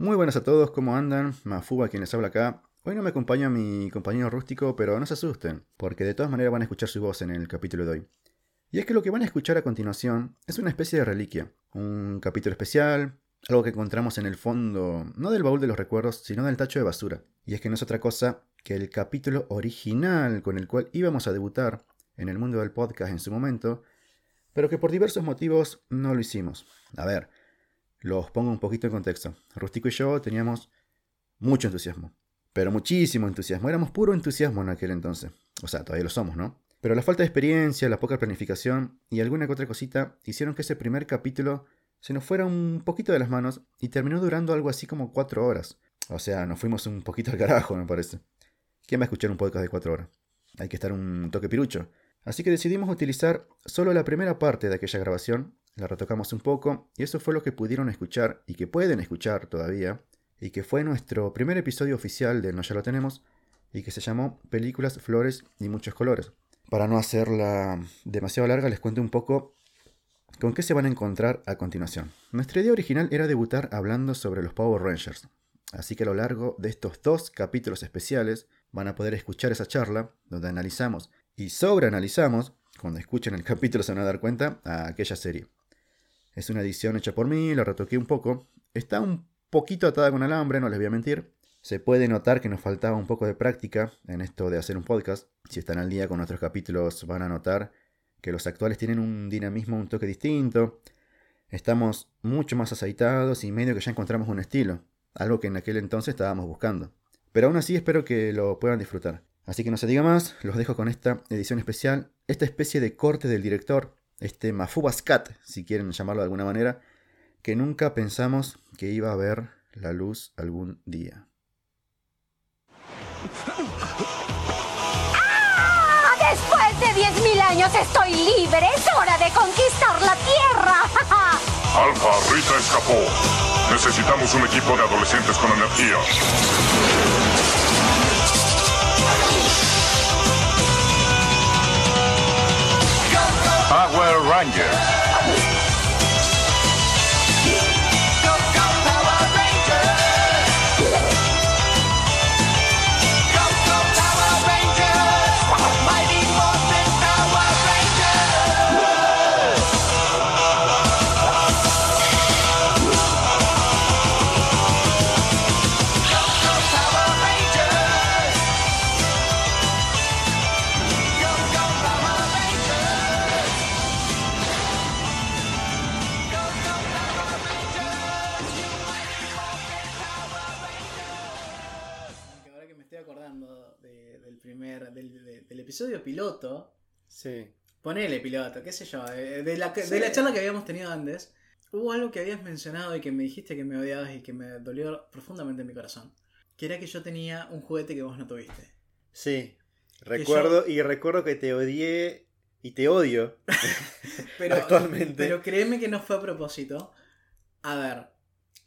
Muy buenas a todos, ¿cómo andan? Mafuba quien les habla acá. Hoy no me acompaña mi compañero rústico, pero no se asusten, porque de todas maneras van a escuchar su voz en el capítulo de hoy. Y es que lo que van a escuchar a continuación es una especie de reliquia, un capítulo especial, algo que encontramos en el fondo, no del baúl de los recuerdos, sino del tacho de basura. Y es que no es otra cosa que el capítulo original con el cual íbamos a debutar en el mundo del podcast en su momento, pero que por diversos motivos no lo hicimos. A ver, los pongo un poquito en contexto. Rústico y yo teníamos mucho entusiasmo, pero muchísimo entusiasmo. Éramos puro entusiasmo en aquel entonces. O sea, todavía lo somos, ¿no? Pero la falta de experiencia, la poca planificación y alguna que otra cosita hicieron que ese primer capítulo se nos fuera un poquito de las manos y terminó durando algo así como cuatro horas. O sea, nos fuimos un poquito al carajo, me parece. ¿Quién va a escuchar un podcast de cuatro horas? Hay que estar un toque pirucho. Así que decidimos utilizar solo la primera parte de aquella grabación la retocamos un poco y eso fue lo que pudieron escuchar y que pueden escuchar todavía y que fue nuestro primer episodio oficial de No Ya lo tenemos y que se llamó Películas, Flores y Muchos Colores. Para no hacerla demasiado larga les cuento un poco con qué se van a encontrar a continuación. Nuestra idea original era debutar hablando sobre los Power Rangers, así que a lo largo de estos dos capítulos especiales van a poder escuchar esa charla donde analizamos y sobreanalizamos, cuando escuchen el capítulo se van a dar cuenta, a aquella serie. Es una edición hecha por mí, la retoqué un poco. Está un poquito atada con alambre, no les voy a mentir. Se puede notar que nos faltaba un poco de práctica en esto de hacer un podcast. Si están al día con nuestros capítulos van a notar que los actuales tienen un dinamismo, un toque distinto. Estamos mucho más aceitados y medio que ya encontramos un estilo, algo que en aquel entonces estábamos buscando. Pero aún así espero que lo puedan disfrutar. Así que no se diga más, los dejo con esta edición especial, esta especie de corte del director este Mafubascat, si quieren llamarlo de alguna manera, que nunca pensamos que iba a ver la luz algún día. ¡Ah! Después de 10.000 años estoy libre. Es hora de conquistar la Tierra. Alfa, Rita escapó. Necesitamos un equipo de adolescentes con energía. Power Sí. ponele piloto, qué sé yo, eh, de la, Sí. de la charla que habíamos tenido antes, hubo algo que habías mencionado y que me dijiste que me odiabas y que me dolió profundamente en mi corazón. Que era que yo tenía un juguete que vos no tuviste. Sí. Recuerdo y recuerdo que te odié y te odio. Pero, Actualmente. pero créeme que no fue a propósito. A ver,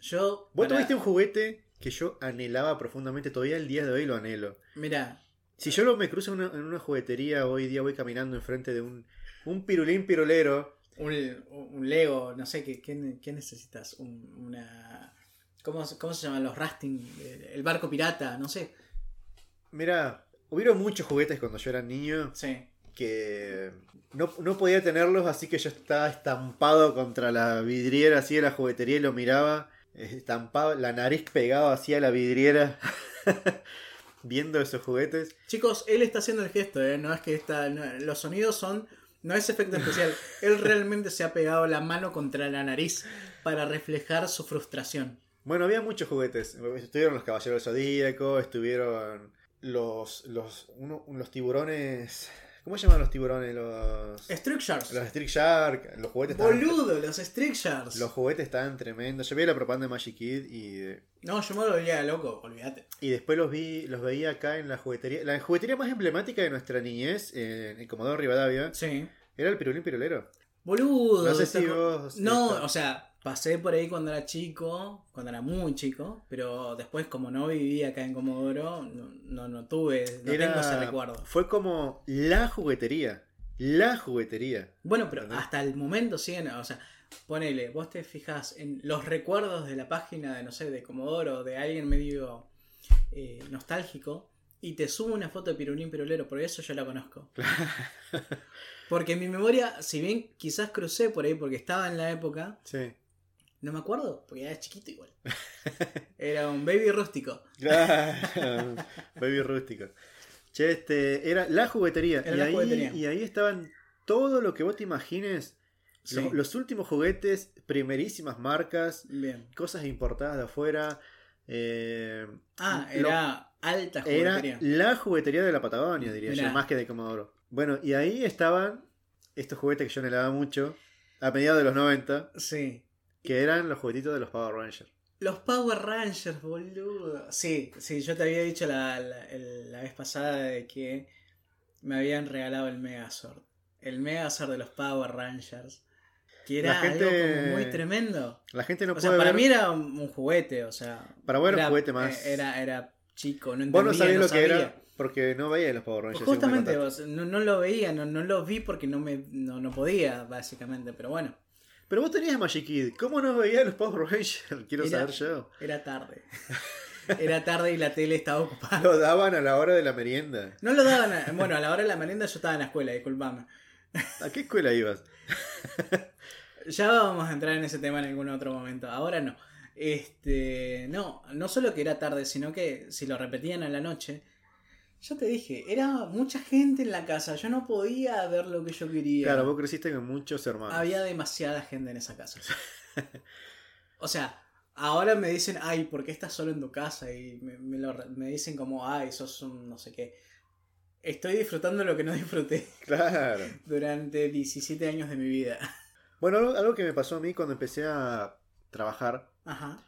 yo... Vos para- tuviste un juguete que yo anhelaba profundamente, todavía el día de hoy lo anhelo. Mira, Si yo lo me cruzo en una, en una juguetería hoy día, voy caminando enfrente de un, un pirulín pirulero. un, un Lego, no sé, ¿qué, qué, qué necesitas? Un- una... ¿cómo, se- ¿Cómo se llaman los rafting? El barco pirata, no sé. Mira, hubieron muchos juguetes cuando yo era niño Sí. que no, no podía tenerlos, así que yo estaba estampado contra la vidriera así de la juguetería y lo miraba, eh, estampado, la nariz pegada así a la vidriera, viendo esos juguetes. Chicos, él está haciendo el gesto, ¿eh? No es que está... no, los sonidos son... No es efecto especial. él realmente se ha pegado la mano contra la nariz para reflejar su frustración. Bueno, había muchos juguetes. Estuvieron los caballeros del zodíaco, estuvieron los, los, uno- los tiburones. ¿Cómo se llaman los tiburones? Los, Structures. los Street Shark. Los juguetes Boludo, los Structures. Los juguetes estaban tremendos. Yo vi la propaganda de Magic Kid y, No, yo me lo veía loco, olvídate. y después los vi, los veía acá en la juguetería. La juguetería más emblemática de nuestra niñez, en, en Comodoro Rivadavia, Sí. era el Pirulín Pirulero. Boludo. No sé ¿te si vos, No, o sea, pasé por ahí cuando era chico, cuando era muy chico, pero después como no vivía acá en Comodoro, no, no, no tuve, no Era- tengo ese recuerdo. Fue como la juguetería. La juguetería. Bueno, pero hasta el momento siguen, o sea, ponele, vos te fijas en los recuerdos de la página de, no sé, de Comodoro, de alguien medio eh, nostálgico, y te subo una foto de Pirulín Pirulero, por eso yo la conozco. Porque en mi memoria, si bien quizás crucé por ahí porque estaba en la época, Sí. No me acuerdo, porque era chiquito igual. Era un baby rústico. Claro, Baby rústico. Che, este, era la juguetería. Era y, la ahí, juguetería. y ahí estaban todo lo que vos te imagines. Sí. Los, los últimos juguetes, primerísimas marcas, Bien. cosas importadas de afuera. eh, Ah, lo- era alta era juguetería. la juguetería de la Patagonia, diría yo, más que de Comodoro. Bueno, y ahí estaban estos juguetes que yo anhelaba mucho, a mediados de los 90, Sí. Que eran los juguetitos de los Power Rangers. Los Power Rangers, boludo. Sí, sí, yo te había dicho la, la- la vez pasada de que me habían regalado el Megazord. El Megazord de los Power Rangers. Que era La gente- algo como muy tremendo. La gente no O puede sea, para mí era un, un juguete, o sea. Para vos era un juguete más. eh, Era, era chico, no entendía, Vos no sabías lo que era porque no veías los Power Rangers. justamente, sea, no, no lo veía, no, no lo vi porque no, me, no, no podía, básicamente. Pero bueno, Pero vos tenías Magic Kid. ¿Cómo no veías los Power Rangers? Quiero Era- saber yo. era tarde. Era tarde y la tele estaba ocupada. Lo daban a la hora de la merienda. No lo daban. a- bueno, a la hora de la merienda yo estaba en la escuela, disculpame. ¿A qué escuela ibas? Ya vamos a entrar en ese tema en algún otro momento. Ahora no. Este. No, no solo que era tarde, sino que si lo repetían a la noche. Ya te dije, era mucha gente en la casa. Yo no podía ver lo que yo quería. Claro, vos creciste con muchos hermanos. Había demasiada gente en esa casa. o sea, ahora me dicen, ay, ¿por qué estás solo en tu casa? Y me, me lo me dicen como, ay, sos un no sé qué. Estoy disfrutando lo que no disfruté Claro. durante 17 años de mi vida. Bueno, algo, algo que me pasó a mí cuando empecé a trabajar, Ajá.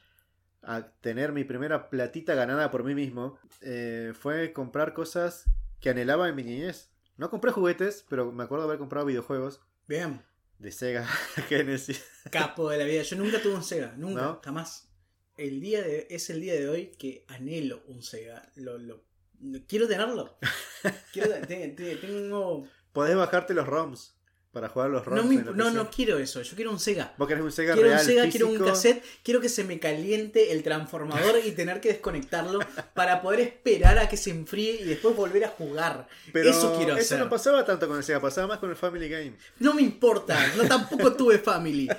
A tener mi primera platita ganada por mí mismo, eh, fue comprar cosas que anhelaba en mi niñez. No compré juguetes, pero me acuerdo haber comprado videojuegos Bien. de Sega Genesis. Capo de la vida. Yo nunca tuve un Sega. Nunca. ¿No? Jamás. El día de, es el día de hoy que anhelo un Sega. Lo, lo- lo- quiero tenerlo. Quiero, te- te- tengo... Podés bajarte los ROMs para jugar los ROMs. No, me no, no quiero eso. Yo quiero un Sega. Vos querés un Sega Quiero real, un Sega, quiero un cassette, quiero que se me caliente el transformador y tener que desconectarlo para poder esperar a que se enfríe y después volver a jugar. Pero eso quiero eso hacer. no pasaba tanto con el Sega, pasaba más con el Family Game. No me importa, no tampoco tuve family.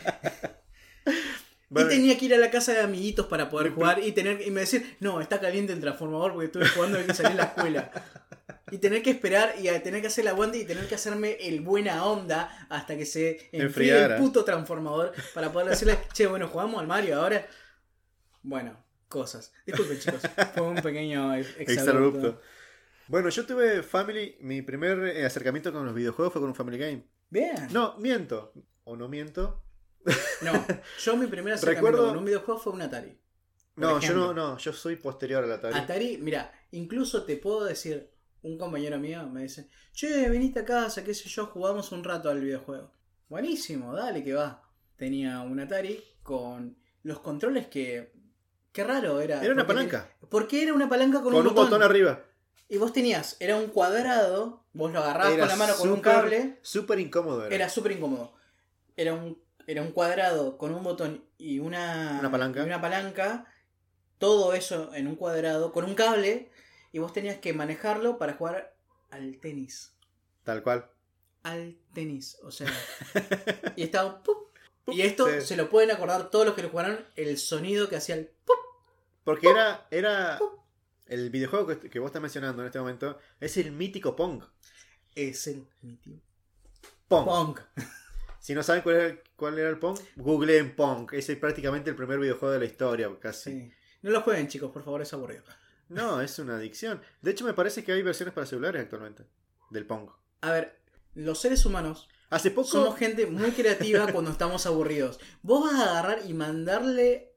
Y tenía que ir a la casa de amiguitos para poder jugar y tener y me decir, no, está caliente el transformador porque estuve jugando que salí de la escuela. Y tener que esperar y a tener que hacer el aguante y tener que hacerme el buena onda hasta que se enfríe el puto transformador para poder decirle, che, bueno, jugamos al Mario ahora. Bueno, cosas. Disculpen chicos, fue un pequeño ex- exabrupto. Bueno, yo tuve Family, mi primer eh, acercamiento con los videojuegos fue con un Family Game. Bien. No, miento. O no miento. No, yo mi primer acercamiento Recuerdo- con un videojuego fue un Atari. No, yo no, no, yo soy posterior al Atari. Atari, mira, incluso te puedo decir, un compañero mío me dice, che, veniste a casa, qué sé yo, jugamos un rato al videojuego. Buenísimo, dale que va. Tenía un Atari con los controles que... Qué raro era. Era una palanca. ten- Porque era una palanca con, Con un botón arriba. Y vos tenías, era un cuadrado, vos lo agarrabas Era con la mano con un cable. Súper incómodo era. Era súper incómodo. Era un, era un cuadrado con un botón y una, Una palanca. y una palanca. Todo eso en un cuadrado con un cable. Y vos tenías que manejarlo para jugar al tenis. Tal cual. Al tenis. O sea. y estaba. ¡pup! Pup, Y esto sí. se lo pueden acordar todos los que lo jugaron. El sonido que hacía el. ¡pup! Porque era, era el videojuego que, que vos estás mencionando en este momento es el mítico Pong. Es el mítico Pong. Pong. Si no saben cuál era, el, cuál era el Pong, googleen Pong. Ese es prácticamente el primer videojuego de la historia, casi. Sí. No lo jueguen, chicos, por favor, es aburrido. No, es una adicción. De hecho, me parece que hay versiones para celulares actualmente del Pong. A ver, los seres humanos Hace poco. Somos gente muy creativa cuando estamos aburridos. Vos vas a agarrar y mandarle.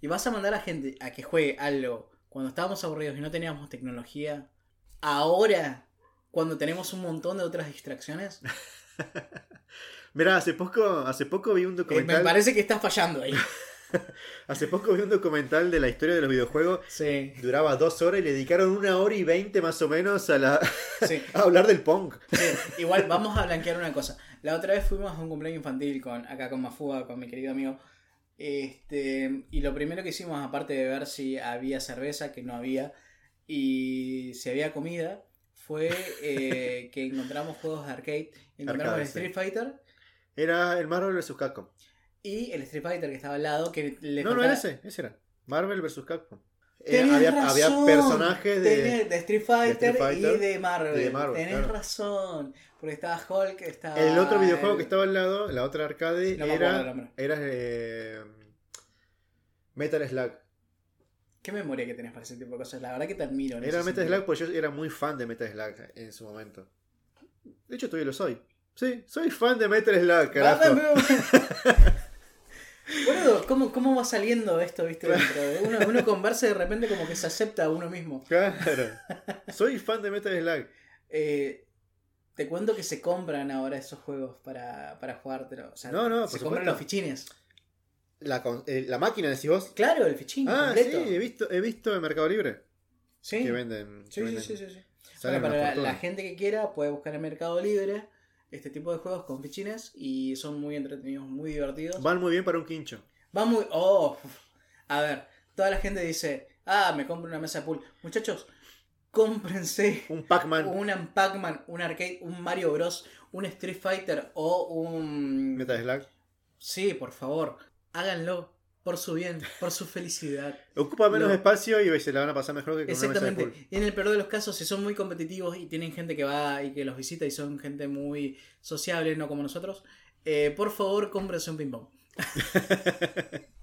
Y vas a mandar a gente a que juegue algo cuando estábamos aburridos y no teníamos tecnología. Ahora, cuando tenemos un montón de otras distracciones. Mira, hace poco, hace poco vi un eh, documental. me parece que estás fallando ahí. Hace poco vi un documental de la historia de los videojuegos. Sí, Duraba dos horas y le dedicaron una hora y veinte más o menos a, la... sí. a hablar del Pong. sí. Igual, vamos a blanquear una cosa. La otra vez fuimos a un cumpleaños infantil con acá con Mafuga, con mi querido amigo. Este, y lo primero que hicimos, aparte de ver si había cerveza, que no había, y si había comida, fue eh, que encontramos juegos de arcade. Encontramos Arcade, el sí. Street Fighter Era el Marvel vs. Capcom. Y el Street Fighter que estaba al lado, que le no, no era ese, ese era. Marvel vs. Capcom. Eh, había, razón. había personajes de. Tenés de Street Fighter, Street Fighter y de Marvel. de Marvel, Tenés claro. razón. Porque estaba Hulk, estaba. El otro videojuego el- que estaba al lado, la otra arcade, No era, era eh, Metal Slug. Qué memoria que tenés para ese tipo de cosas. La verdad que te admiro. Era Metal sentido. Slug porque yo era muy fan de Metal Slug en su momento. De hecho, todavía lo soy. Sí, soy fan de Metal Slug, carajo. Boludo, ¿cómo, ¿cómo va saliendo esto, viste? Dentro de uno, uno conversa y de repente como que se acepta a uno mismo. Claro. Soy fan de Metal Slug. Eh, te cuento que se compran ahora esos juegos para, para jugártelo. O sea, No, no, se por compran supuesto. los fichines. La, eh, la máquina, decís vos. Claro, el fichín Ah, completo. sí, he visto, he visto en Mercado Libre Sí. que venden. Sí, sí, venden- sí, sí, sí. Bueno, para la, la gente que quiera puede buscar en Mercado Libre este tipo de juegos con fichines y son muy entretenidos, muy divertidos. Van muy bien para un quincho. Va muy... Oh, a ver, toda la gente dice, ah, me compro una mesa de pool. Muchachos, cómprense Un Pac-Man. un Pac-Man, un arcade, un Mario Bros, un Street Fighter o un... Metal Slug. Sí, por favor, háganlo. Por su bien, por su felicidad. Ocupa menos espacio y se la van a pasar mejor que con una mesa de Exactamente. pool. Y en el peor de los casos, si son muy competitivos y tienen gente que va y que los visita y son gente muy sociable, no como nosotros, eh, por favor, cómprense un ping-pong.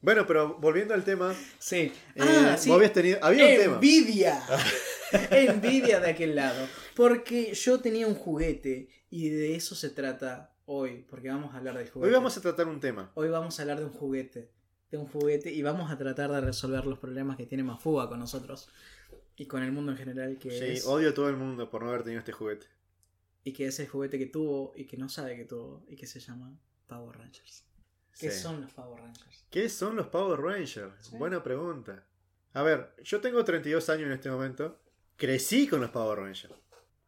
Bueno, pero volviendo al tema. Sí. eh, ah, sí. habías tenido. Había un tema. Envidia. Envidia de aquel lado. Porque yo tenía un juguete y de eso se trata hoy. Porque vamos a hablar del juguete. Hoy vamos a tratar un tema. Hoy vamos a hablar de un juguete. De un juguete y vamos a tratar de resolver los problemas que tiene Mafuga con nosotros. Y con el mundo en general, que Sí, es. odio a todo el mundo por no haber tenido este juguete. Y que es el juguete que tuvo y que no sabe que tuvo. Y que se llama Power Rangers. ¿Qué Sí. son los Power Rangers? ¿Qué son los Power Rangers? Sí. Buena pregunta. A ver, yo tengo 32 años en este momento. Crecí con los Power Rangers.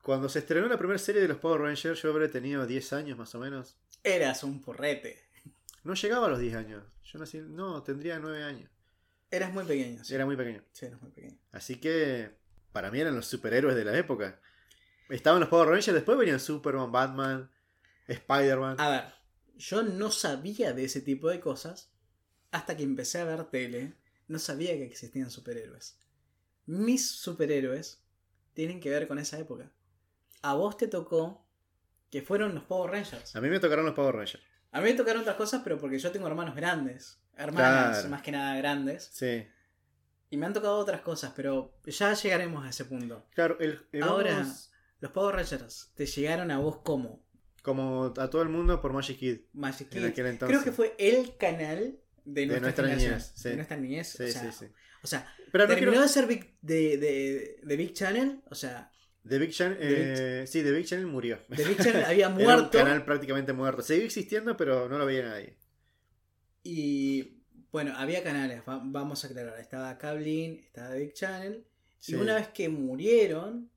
Cuando se estrenó la primera serie de los Power Rangers, yo habré tenido 10 años más o menos. Eras un porrete. No llegaba a los 10 años. Yo nací. No, tendría 9 años. Eras muy pequeño. Sí, Era muy pequeño. Sí, eras muy pequeño. Así que. Para mí eran los superhéroes de la época. Estaban los Power Rangers, después venían Superman, Batman, Spider-Man. A ver, yo no sabía de ese tipo de cosas hasta que empecé a ver tele. No sabía que existían superhéroes. Mis superhéroes tienen que ver con esa época. A vos te tocó que fueron los Power Rangers. A mí me tocaron los Power Rangers. A mí me tocaron otras cosas, pero porque yo tengo hermanos grandes. Hermanas, Claro. más que nada grandes. Sí. Y me han tocado otras cosas, pero ya llegaremos a ese punto. Claro, el, el- Ahora- vamos Los Power Rangers te llegaron a vos como como a todo el mundo por Magic Kid. Magic En Kids. aquel entonces. Creo que fue el canal de nuestra, nuestra niñez, sí. De nuestra niñez. Sí, o, sea, sí, sí. o sea, Pero no terminó quiero- de ser Big, de, de, de Big Channel. O sea, The Big Channel, The eh, sí, The Big Channel murió. de Big Channel había Era un muerto. canal prácticamente muerto. Seguía existiendo, pero no lo veía nadie. Y bueno, había canales, va- vamos a aclarar. Estaba Cablin, estaba Big Channel. Sí. Y una vez que murieron,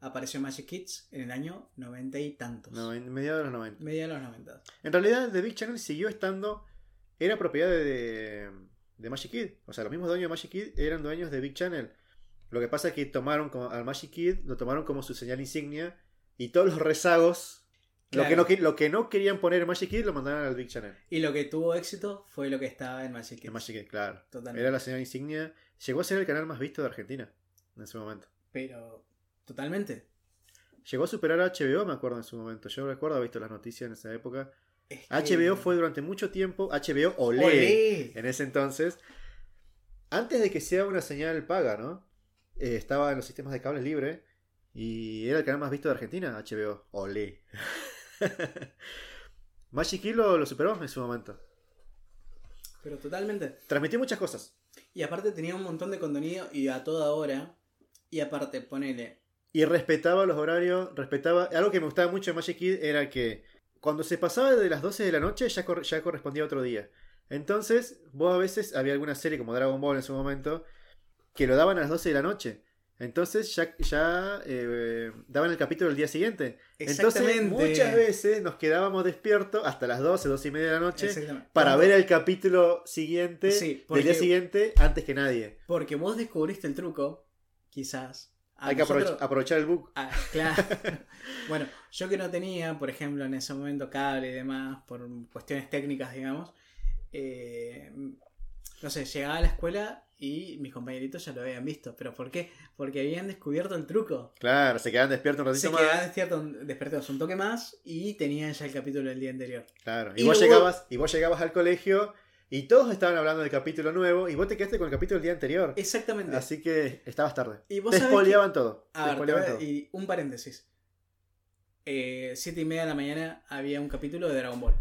apareció Magic Kids en el año 90 y tantos. No, en mediados de los 90. Media de los 90. En realidad, The Big Channel siguió estando. Era propiedad de, de, de Magic Kid. O sea, los mismos dueños de Magic Kid eran dueños de Big Channel. Lo que pasa es que tomaron como, al Magic Kid, lo tomaron como su señal insignia. Y todos los rezagos. Lo, que no, lo que no querían poner en Magic Kid lo mandaron al Big Channel. Y lo que tuvo éxito fue lo que estaba en Magic En Kids. Magic Kid, claro. Totalmente. Era la señal insignia. Llegó a ser el canal más visto de Argentina en ese momento. Pero, totalmente. Llegó a superar a HBO, me acuerdo en su momento. Yo recuerdo haber visto las noticias en esa época. Es que- HBO fue durante mucho tiempo. HBO Olé. Olé. En ese entonces. Antes de que sea una señal paga, ¿no? Eh, estaba en los sistemas de cables libre. Y era el canal más visto de Argentina, HBO. Olé. Magic Kid lo, lo superó en su momento. Pero totalmente. Transmitió muchas cosas. Y aparte tenía un montón de contenido y a toda hora. Y aparte, ponele. Y respetaba los horarios, respetaba... Algo que me gustaba mucho de Magic Kid era que cuando se pasaba de las 12 de la noche ya, cor- ya correspondía a otro día. Entonces, vos a veces había alguna serie como Dragon Ball en su momento que lo daban a las 12 de la noche. Entonces ya, ya eh, daban el capítulo el día siguiente. Entonces muchas veces nos quedábamos despiertos hasta las 12, 12 y media de la noche para ver el capítulo siguiente Sí, del porque- día siguiente antes que nadie. Porque vos descubriste el truco, quizás. Hay que aprove- aprovechar el bug. Ah, claro. bueno, yo que no tenía, por ejemplo, en ese momento cable y demás, por cuestiones técnicas, digamos, eh, no sé, llegaba a la escuela y mis compañeritos ya lo habían visto. ¿Pero por qué? Porque habían descubierto el truco. Claro, se quedaban despiertos un Se ratito quedaban más. despiertos, despertados un toque más y tenían ya el capítulo del día anterior. Claro. Y, Y vos luego- llegabas, y vos llegabas al colegio y todos estaban hablando del capítulo nuevo y vos te quedaste con el capítulo del día anterior. Exactamente. Así que estabas tarde. Y vos te sabés spoileaban todo. A ver, todo. y un paréntesis. Eh, siete y media de la mañana había un capítulo de Dragon Ball.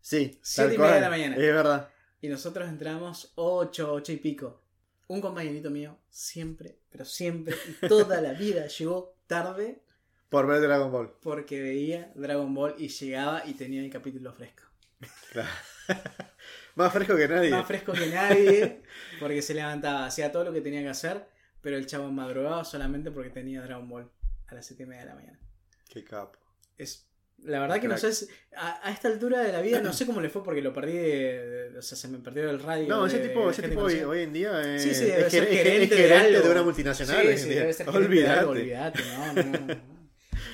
Sí, siete y media de la mañana. Es verdad. Y nosotros entramos 8, 8 y pico. Un compañerito mío siempre, pero siempre, y toda la vida llegó tarde Por ver Dragon Ball. porque veía Dragon Ball y llegaba y tenía el capítulo fresco. Claro. Más fresco que nadie. Más fresco que nadie porque se levantaba, hacía todo lo que tenía que hacer, pero el chavo madrugaba solamente porque tenía Dragon Ball a las 7 y media de la mañana. Qué capo. Es, la verdad que no sé, a, a esta altura de la vida no sé cómo le fue porque lo perdí, de, de- o sea, se me perdió del radio. No, ese de- tipo, ese tipo hoy, hoy en día es, Sí, sí, debe es ser ger- es gerente, gerente de, una multinacional. Sí, hoy en sí, día. debe ser gerente de algo, Olvídate. olvídate, no, no, no.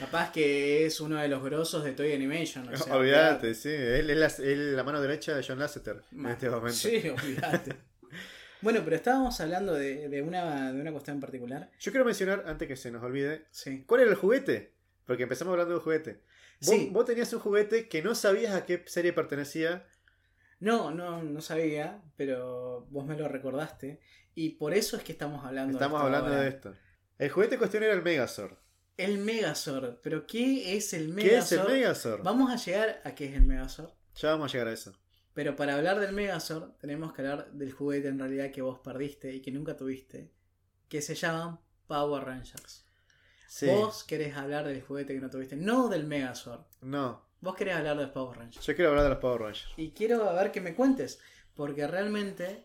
Capaz que es uno de los grosos de Toy Animation. o sea, Olvídate, sí. Él es la, él la mano derecha de John Lasseter en este momento. Sí, olvídate. bueno, pero estábamos hablando de, de una, de una cuestión en particular. Yo quiero mencionar, antes que se nos olvide, Sí. ¿cuál era el juguete? Porque empezamos hablando de un juguete. Vos, Sí. vos tenías un juguete que no sabías a qué serie pertenecía. No, no, no sabía, pero vos me lo recordaste. Y por eso es que estamos hablando Estamos de esto hablando ahora. de esto. El juguete en cuestión era el Megazord. El Megazord. ¿Pero qué es el ¿Qué es el Megazord? Megazord? Vamos a llegar a qué es el Megazord. Ya vamos a llegar a eso. Pero para hablar del Megazord, tenemos que hablar del juguete en realidad que vos perdiste y que nunca tuviste. Que se llaman Power Rangers. Sí. Vos querés hablar del juguete que no tuviste, no del Megazord. No. Vos querés hablar de los Power Rangers. Yo quiero hablar de los Power Rangers. Y quiero ver que me cuentes. Porque realmente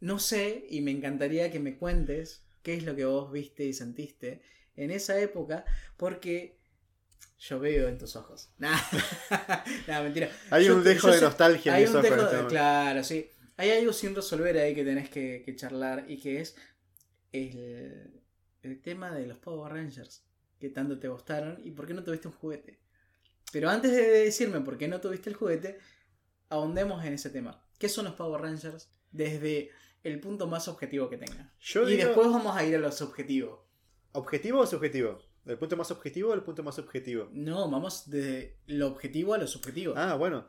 no sé y me encantaría que me cuentes qué es lo que vos viste y sentiste en esa época. Porque yo veo en tus ojos. Nah, nah, mentira. Hay Yo- un dejo de sé- nostalgia en un dejo, este momento. claro, sí. Hay algo sin resolver ahí que tenés que, que charlar y que es el, el tema de los Power Rangers que tanto te gustaron y por qué no tuviste un juguete. Pero antes de decirme por qué no tuviste el juguete, ahondemos en ese tema. ¿Qué son los Power Rangers desde el punto más objetivo que tenga? Yo y digo, después vamos a ir a los objetivos. ¿objetivo o subjetivo? ¿Del punto más objetivo o del punto más objetivo? No, vamos de lo objetivo a lo subjetivo. Ah, bueno.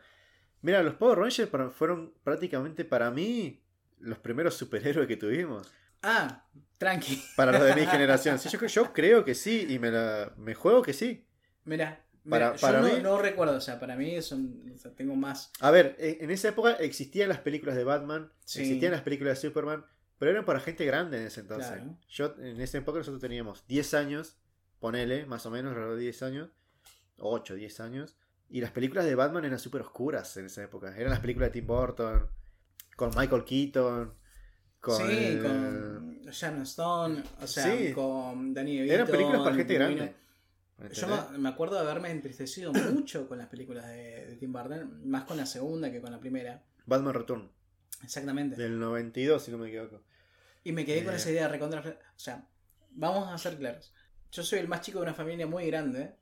Mira, los Power Rangers fueron prácticamente para mí los primeros superhéroes que tuvimos. Ah, tranqui. Para los de mi generación. Sí, yo, yo creo que sí y me, la, me juego que sí. Mira, Para- mira, para yo no, mí- no recuerdo, o sea, para mí son, o sea, tengo más. A ver, e- en esa época existían las películas de Batman, Sí. existían las películas de Superman, pero eran para gente grande en ese entonces. Claro. Yo, en esa época nosotros teníamos 10 años, ponele, más o menos, alrededor de 10 años, 8, 10 años, y las películas de Batman eran súper oscuras en esa época. Eran las películas de Tim Burton, con Michael Keaton, con... sí, con Sharon Stone, o sea, Sí. con Danny DeVito. Eran películas para gente grande. Yo me, me acuerdo de haberme entristecido mucho con las películas de, de Tim Burton, más con la segunda que con la primera. Batman Return, Exactamente. del 92, si no me equivoco. Y me quedé con Eh. esa idea recontra. O sea, vamos a ser claros. Yo soy el más chico de una familia muy grande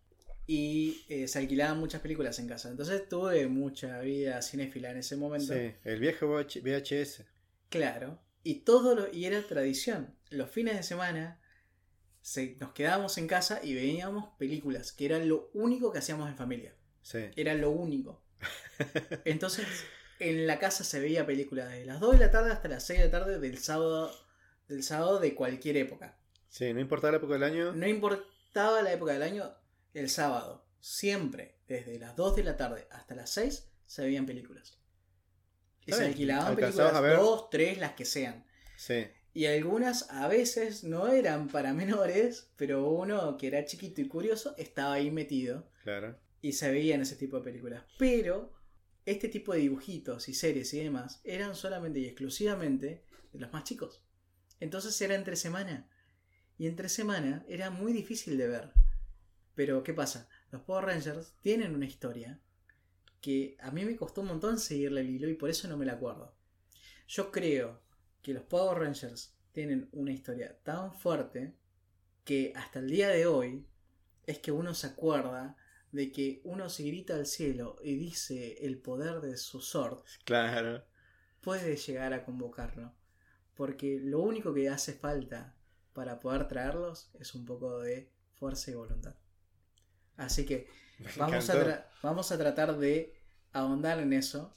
y eh, se alquilaban muchas películas en casa. Entonces tuve mucha vida cinéfila en ese momento. Sí, el viejo VH VHS. Claro. Y todo lo, y era tradición. Los fines de semana se, nos quedábamos en casa y veíamos películas, que era lo único que hacíamos en familia. Sí. Era lo único. Entonces, en la casa se veía películas de las 2 de la tarde hasta las 6 de la tarde del sábado, del sábado de cualquier época. Sí, no importaba la época del año. No importaba la época del año, el sábado, siempre, desde las 2 de la tarde hasta las 6, se veían películas. Y se alquilaban películas, a ver. 2, 3, las que sean. Sí. Y algunas a veces no eran para menores, pero uno que era chiquito y curioso estaba ahí metido Claro. y se veían ese tipo de películas. Pero este tipo de dibujitos y series y demás eran solamente y exclusivamente de los más chicos. Entonces era entre semana. Y entre semana era muy difícil de ver. Pero, ¿qué pasa? Los Power Rangers tienen una historia que a mí me costó un montón seguirle el hilo y por eso no me la acuerdo. Yo creo que los Power Rangers tienen una historia tan fuerte que hasta el día de hoy es que uno se acuerda de que uno se grita al cielo y dice el poder de su sword, Claro. puede llegar a convocarlo. Porque lo único que hace falta para poder traerlos es un poco de fuerza y voluntad. Así que vamos a, vamos a tratar de ahondar en eso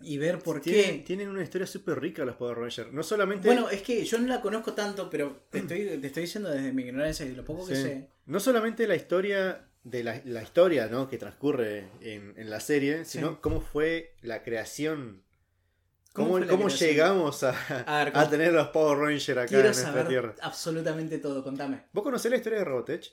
y ver por Tienen, qué. tienen una historia súper rica los Power Rangers. No solamente. Bueno, es que yo no la conozco tanto, pero te estoy, te estoy diciendo desde mi ignorancia y lo poco que Sí. sé. No solamente la historia de la, la historia ¿no? que transcurre en, en la serie, sino Sí. cómo fue la creación. ¿Cómo ¿Cómo, la cómo creación? llegamos a, A ver, a tener los Power Rangers acá en Quiero nuestra saber tierra? absolutamente todo, contame. ¿Vos conocés la historia de Robotech?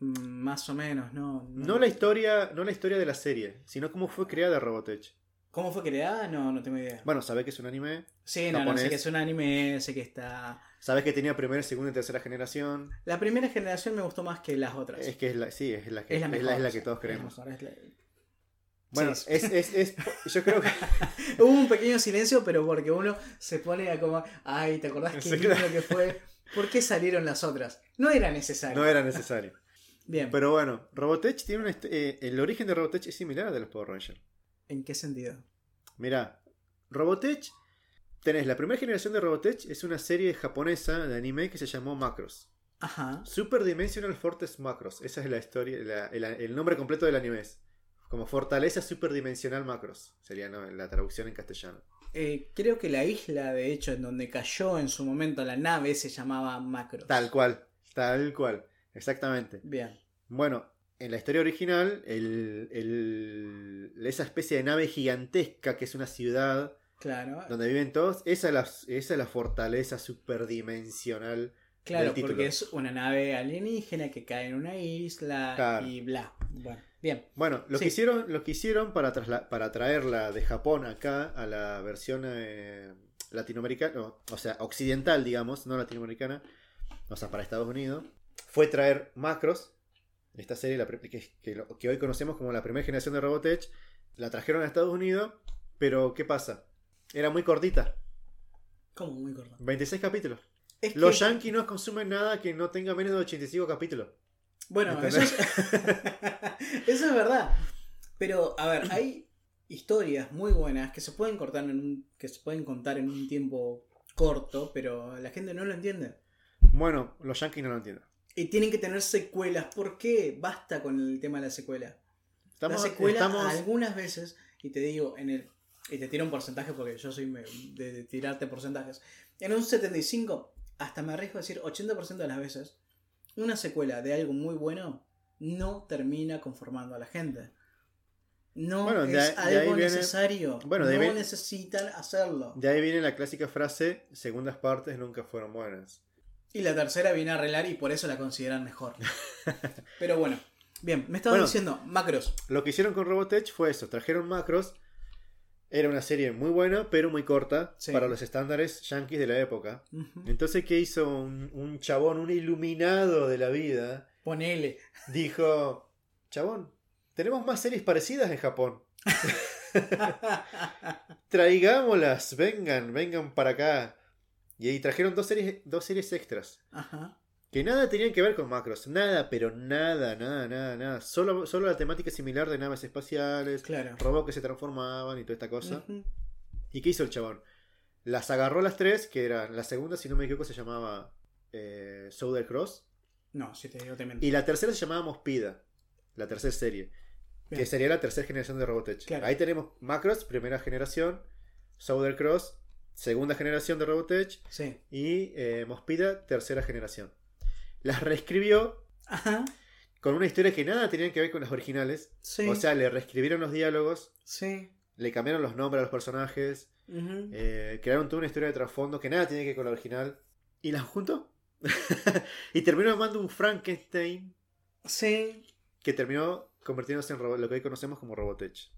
Mm, Más o menos, no. No la historia, no la historia de la serie, sino cómo fue creada Robotech. ¿Cómo fue creada? No, no tengo idea. Bueno, sabés que es un anime, sí, no, no, sé que es un anime, sé que está. sabés que tenía primera, segunda y tercera generación. La primera generación me gustó más que las otras. Es que es la, sí, es la que, Es la es mejor. es la que todos mejor, es la- Bueno, Sí, es, es, es, yo creo que Hubo un pequeño silencio, pero porque uno se pone a como, ay, ¿te acordás qué lindo que fue? ¿Por qué salieron las otras? No era necesario. no era necesario. Bien, Pero bueno, Robotech tiene hist- eh, el origen de Robotech es similar al de los Power Rangers. ¿en qué sentido? Mirá, Robotech, tenés la primera generación de Robotech, es una serie japonesa de anime que se llamó Macros. Ajá. Super Dimensional Fortress Macros, esa es la historia, la- el, el nombre completo del anime es. Como Fortaleza Superdimensional Macros, sería ¿no? la traducción en castellano. Eh, creo que la isla, de hecho, en donde cayó en su momento la nave se llamaba Macro. Tal cual, tal cual, exactamente. Bien. Bueno, en la historia original, el, el- esa especie de nave gigantesca que es una ciudad Claro. donde viven todos, esa es la, esa es la fortaleza superdimensional. Claro, del porque es una nave alienígena que cae en una isla Claro. y bla. Bueno, bien. Bueno, lo, Sí. que hicieron, lo que hicieron para, trasla- para traerla de Japón acá a la versión eh, latinoamericana, o sea, occidental, digamos, no latinoamericana, o sea, para Estados Unidos, fue traer Macros, esta serie la que, que lo- que hoy conocemos como la primera generación de Robotech, la trajeron a Estados Unidos, pero ¿qué pasa? Era muy cortita, Como muy corto. 26 capítulos. Es Los que- yankees no consumen nada que no tenga menos de 85 capítulos. Bueno, eso es... eso es verdad. Pero, a ver, hay historias muy buenas que se pueden cortar en un, que se pueden contar en un tiempo corto, pero la gente no lo entiende. Bueno, los yankees no lo entienden. Y tienen que tener secuelas. ¿Por qué? Basta con el tema de la secuela. Estamos, la secuela estamos- algunas veces, y te digo, en el. Y te tiro un porcentaje porque yo soy de, de tirarte porcentajes. En un 75, hasta me arriesgo a decir 80% de las veces, una secuela de algo muy bueno no termina conformando a la gente. No Bueno, es de algo viene- necesario. bueno, no viene- necesitan hacerlo. De ahí viene la clásica frase, segundas partes nunca fueron buenas. Y la tercera viene a arreglar y por eso la consideran mejor. Pero bueno, bien, me estaba Bueno. diciendo, macros. Lo que hicieron con Robotech fue eso, trajeron macros, era una serie muy buena, pero muy corta Sí. para los estándares yankees de la época. Entonces, ¿qué hizo un, un chabón, un iluminado de la vida? Ponele. Dijo, chabón, tenemos más series parecidas en Japón. Traigámoslas, vengan, vengan para acá. Y ahí trajeron dos series, dos series extras. Ajá. Que nada tenían que ver con macros. Nada, pero nada, nada, nada, nada. Solo, solo la temática similar de naves espaciales, Claro. robots que se transformaban y toda esta cosa. ¿Y qué hizo el chabón? Las agarró las tres, que eran la segunda, si no me equivoco, se llamaba eh, Southern Cross. No, si te digo te miento. Y la tercera se llamaba Mospida, la tercera serie. Bien. Que sería la tercera generación de Robotech. Claro. Ahí tenemos Macros, primera generación, Southern Cross, segunda generación de Robotech, Sí. y eh, Mospida, tercera generación. Las reescribió Ajá. con una historia que nada tenía que ver con las originales. Sí. O sea, le reescribieron los diálogos, sí. le cambiaron los nombres a los personajes, eh, crearon toda una historia de trasfondo que nada tenía que ver con la original. Y las juntó. y terminó armando un Frankenstein Sí. que terminó convirtiéndose en lo que hoy conocemos como Robotech.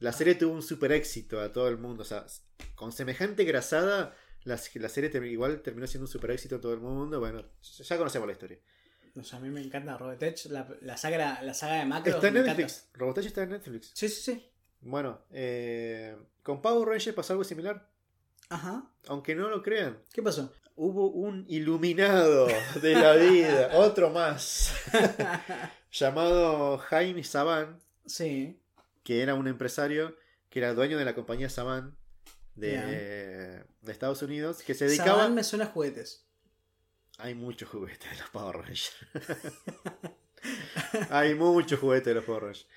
La serie tuvo un super éxito a todo el mundo. O sea, con semejante grasada, La, la serie igual terminó siendo un super éxito en todo el mundo. Bueno, ya conocemos la historia. O sea, a mí me encanta Robotech, la, la, saga, la saga de Macros. Está en. Netflix. Robotech está en Netflix. Sí, sí, sí. Bueno, eh, con Power Rangers pasó algo similar. Ajá. Aunque no lo crean. ¿Qué pasó? Hubo un iluminado de la vida, otro más, llamado Jaime Saban, Sí. Que era un empresario que era dueño de la compañía Saban de, Estados Unidos, que se dedicaba... Saban me suena a juguetes. Hay muchos juguetes de los Power Rangers. Hay muchos juguetes de los Power Rangers.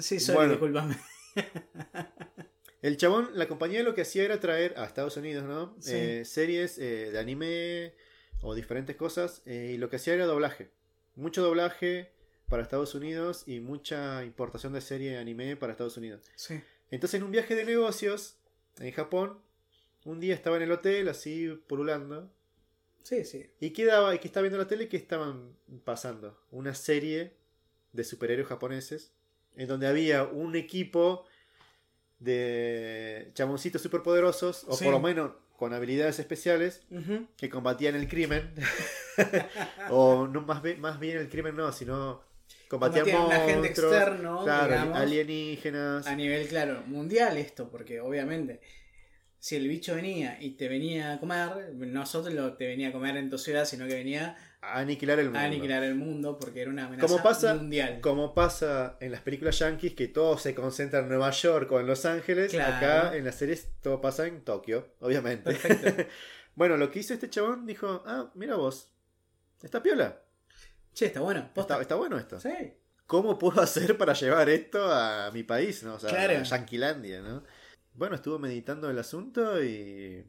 Sí, soy, Bueno. discúlpame. El chabón, la compañía lo que hacía era traer a Estados Unidos, ¿no? Sí. Eh, series eh, de anime o diferentes cosas. eh, y lo que hacía era doblaje. Mucho doblaje para Estados Unidos y mucha importación de serie de anime para Estados Unidos. Sí. Entonces, en un viaje de negocios en Japón, un día estaba en el hotel, así pululando. Sí, sí. Y quedaba, y que estaba viendo la tele, que estaban pasando una serie de superhéroes japoneses, en donde había un equipo de chaboncitos superpoderosos, o Sí. por lo menos con habilidades especiales, que combatían el crimen. o no más, más bien el crimen no, sino combatían un agente externo, claro, digamos. alienígenas. A nivel, claro, mundial esto, porque obviamente, si el bicho venía y te venía a comer, no solo lo te venía a comer en tu ciudad, sino que venía a aniquilar el mundo. a aniquilar el mundo, porque era una amenaza Como pasa, mundial. como pasa en las películas yankees, que todo se concentra en Nueva York o en Los Ángeles, Claro. acá en las series todo pasa en Tokio, obviamente. Bueno, lo que hizo este chabón dijo, ah, mira vos, está piola, Che, está bueno. está, está bueno esto. Sí. ¿Cómo puedo hacer para llevar esto a mi país, no? O sea, Claro. a Yanquilandia, ¿no? Bueno, estuvo meditando el asunto y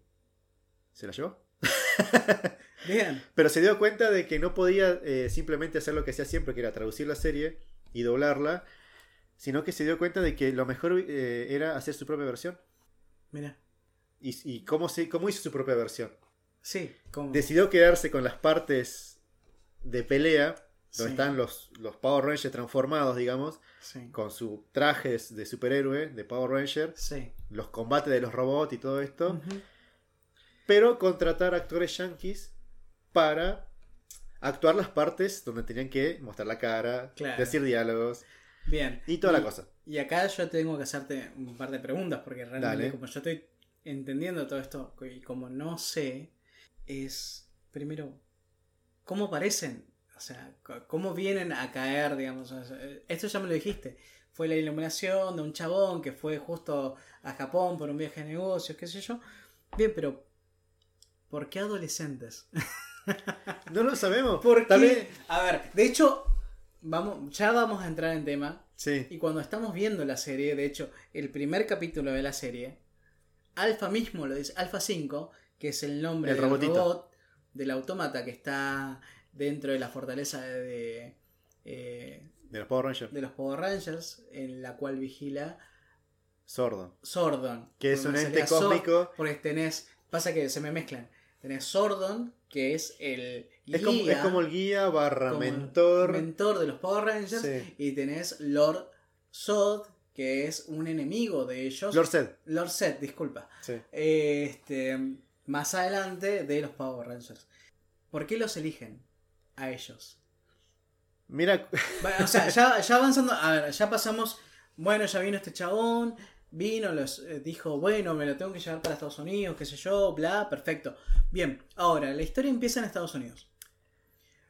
se la llevó. Bien. Pero se dio cuenta de que no podía eh, simplemente hacer lo que hacía siempre, que era traducir la serie y doblarla, sino que se dio cuenta de que lo mejor eh, era hacer su propia versión. Mira. ¿Y, y cómo, se, cómo hizo su propia versión? Sí. Decidió quedarse con las partes de pelea, donde Sí. están los, los Power Rangers transformados, digamos, Sí. con sus trajes de superhéroe, de Power Ranger, Sí. los combates de los robots y todo esto, pero contratar actores yankees para actuar las partes donde tenían que mostrar la cara, Claro. decir diálogos Bien. y toda la cosa. Y acá yo tengo que hacerte un par de preguntas, porque realmente Dale. como yo estoy entendiendo todo esto y como no sé, es primero, ¿cómo aparecen? O sea, ¿cómo vienen a caer, digamos? Esto ya me lo dijiste. Fue la iluminación de un chabón que fue justo a Japón por un viaje de negocios, qué sé yo. Bien, pero ¿por qué adolescentes? No lo sabemos. ¿Por vez- A ver, de hecho, vamos, ya vamos a entrar en tema. Sí. Y cuando estamos viendo la serie, de hecho, el primer capítulo de la serie, Alpha mismo lo dice, Alpha 5, que es el nombre El del robotito. robot, del autómata que está dentro de la fortaleza de, eh, De los Power Rangers. de los Power Rangers, en la cual vigila Sordo. Sordon. Que es un ente cósmico. porque tenés, pasa que se me mezclan. Tenés Sordon, que es el Es como, guía, es como el guía barra mentor. mentor de los Power Rangers. Sí. Y tenés Lord Sod, que es un enemigo de ellos. Lord Zed. Lord Set, disculpa. Sí. Este, más adelante de los Power Rangers. ¿Por qué los eligen a ellos? Mira, O sea, ya, ya avanzando, a ver, ya pasamos, bueno, ya vino este chabón, vino, los, eh, dijo, bueno, me lo tengo que llevar para Estados Unidos, qué sé yo, bla, perfecto. Bien, ahora, la historia empieza en Estados Unidos.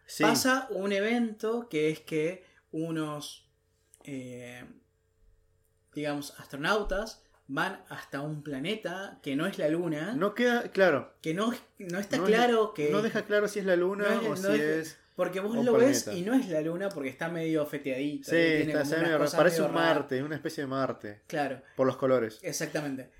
sí. Pasa un evento que es que unos, eh, digamos, astronautas van hasta un planeta que no es la Luna, No queda claro. que no, no está no- claro que... No deja claro si es la luna no es- o no si es-. Porque vos lo ves y no es la Luna porque está medio feteadito. Sí, está, medio- parece medio un. Marte, una especie de Marte. Claro, Por los colores. exactamente.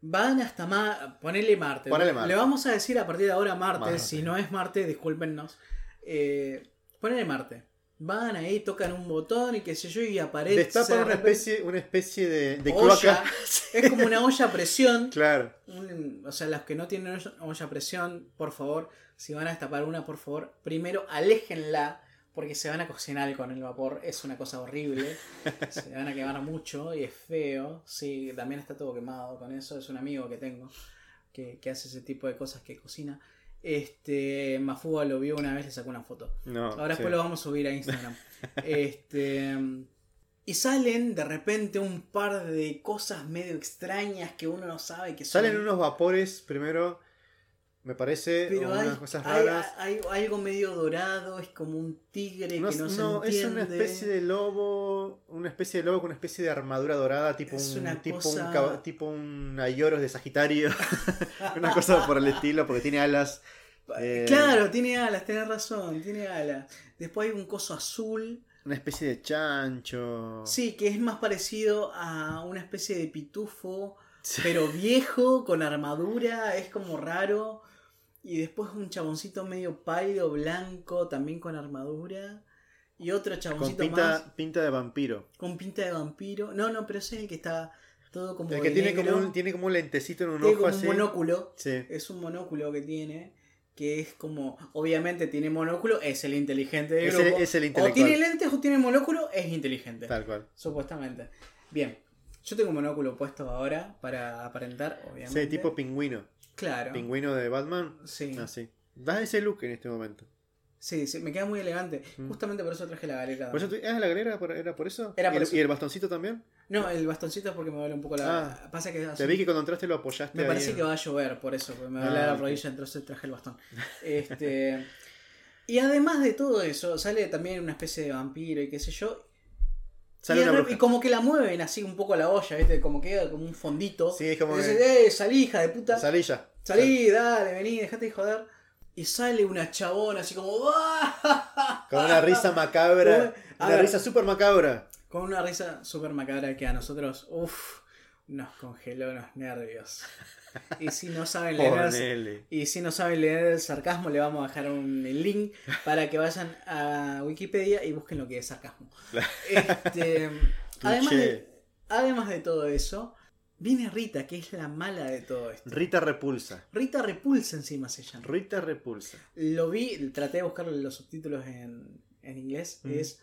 Van hasta Marte. Ponele Marte. Ponele Le- Marte. Le vamos a decir a partir de ahora Marte. Marte. Si no es Marte, discúlpenos. Eh, ponele Marte. Van ahí, tocan un botón y qué sé yo, y aparece. Destapan una especie, una especie de, de olla. cloaca. Es como una olla a presión. Claro. Un- o sea, los que no tienen olla- olla a presión, por favor, si van a destapar una, por favor, primero aléjenla, porque se van a cocinar con el vapor, es una cosa horrible, se van a quemar mucho y es feo, sí, también está todo quemado con eso, es un amigo que tengo, que, que hace ese tipo de cosas que cocina. Este, Mafuba lo vio una vez, le sacó una foto. No, Ahora sí. después lo vamos a subir a Instagram. este, y salen de repente un par de cosas medio extrañas que uno no sabe que son. Salen unos vapores primero, me parece, pero hay, unas cosas raras. hay algo medio dorado, es como un tigre No, que no, se no, es una especie de lobo, una especie de lobo con una especie de armadura dorada, tipo Es un tipo cosa- un tipo un Ayoros de Sagitario, una cosa por el estilo, porque tiene alas. eh, Claro, tiene alas, tenés razón, tiene alas. Después hay un coso azul. Una especie de chancho. Sí, que es más parecido a una especie de pitufo, Sí. pero viejo, con armadura, es como raro. Y después un chaboncito medio pálido, blanco, también con armadura. Y otro con chaboncito pinta, más pinta de vampiro. con pinta de vampiro. No, no, pero ese es el que está todo como El que tiene negro. como, un, tiene como un lentecito en un Tiene ojo como así. un monóculo. Sí. Es un monóculo que tiene. Que es como. Obviamente tiene monóculo, es el inteligente del Es el- es el O intelectual. tiene lentes o tiene monóculo, es inteligente. Tal cual. Supuestamente. Bien. Yo tengo un monóculo puesto ahora para aparentar, obviamente. Sí, tipo pingüino. Claro. Pingüino de Batman. Sí. Así. Da ese look en este momento. sí, sí, me queda muy elegante. Mm. Justamente por eso traje la galera. ¿Por eso tú- ah, la galera por- era por eso? Era ¿Y, por el, eso. y el bastoncito también? No, el bastoncito es porque me duele un poco la. Ah. Pasa que. Te vi que cuando entraste lo apoyaste Me parece que va a llover, por eso, porque me duele Ah, la rodilla, entonces traje el bastón. Este. y además de todo eso, sale también una especie de vampiro y qué sé yo. Sale y, una de re- bruja. y como que la mueven así un poco la olla, ¿viste? Como queda como un fondito. Sí, es como Y dice, que- eh, salí, hija de puta. Salí ya. Salí, dale, vení, dejate de joder. Y sale una chabona así como. Con una risa macabra. A Una ver. risa súper macabra. Con una risa súper macabra que a nosotros, uff, nos congeló los nervios. Y si no saben leer. Y si no saben leer el sarcasmo, le vamos a dejar un link para que vayan a Wikipedia y busquen lo que es sarcasmo. Este, además, de, además de todo eso, viene Rita, que es la mala de todo esto. Rita repulsa. Rita Repulsa encima se llama. Rita repulsa. Lo vi, traté de buscar los subtítulos en, en inglés, Mm. es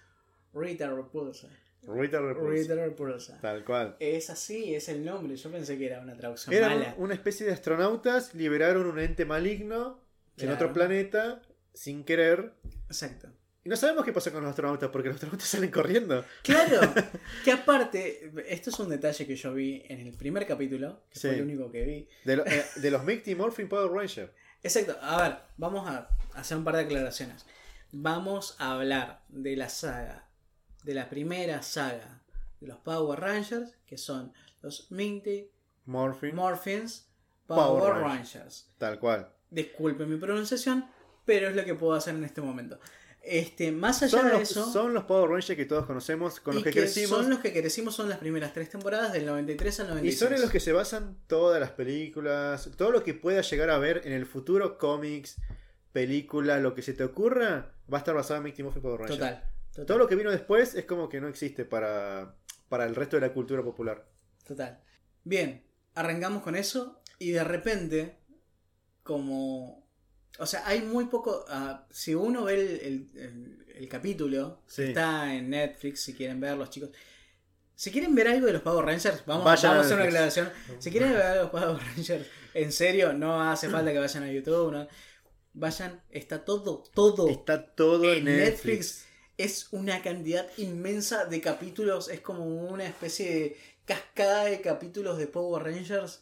Rita Repulsa. Rita repulsa. Tal cual. Es así, es el nombre. Yo pensé que era una traducción Eran mala. una especie de astronautas, liberaron un ente maligno en otro planeta sin querer. Exacto. Y no sabemos qué pasa con los astronautas porque los astronautas salen corriendo. Claro, que aparte, esto es un detalle que yo vi en el primer capítulo, que fue el único que vi. De, lo- eh, de los Mighty Morphin Power Rangers. Exacto, a ver, vamos a hacer un par de aclaraciones. Vamos a hablar de la saga, de la primera saga de los Power Rangers, que son los Minty Morphin. Morphins Power Power, Rangers. Rangers. Tal cual. Disculpen mi pronunciación, pero es lo que puedo hacer en este momento. Este, más allá Son de los, eso, son los Power Rangers que todos conocemos, con los y que, crecimos. son los que crecimos, son las primeras tres temporadas del 93 al Y 96. son en los que se basan todas las películas, todo lo que pueda llegar a ver en el futuro, cómics, películas, lo que se te ocurra, va a estar basado en Mighty Morphin Power Rangers. Total. Todo lo que vino después es como que no existe para, para el resto de la cultura popular. Total. Bien, arrancamos con eso y de repente, como... O sea, hay muy poco... ah, si uno ve el, el- el- el capítulo, Sí. está en Netflix, si quieren verlos, chicos. Si quieren ver algo de los Power Rangers, vamos, vamos a hacer una aclaración. Si quieren ver algo de los Power Rangers, en serio, no hace falta que vayan a YouTube. no. Vayan, está todo, todo Está todo en en Netflix. Netflix es una cantidad inmensa de capítulos, es como una especie de cascada de capítulos de Power Rangers,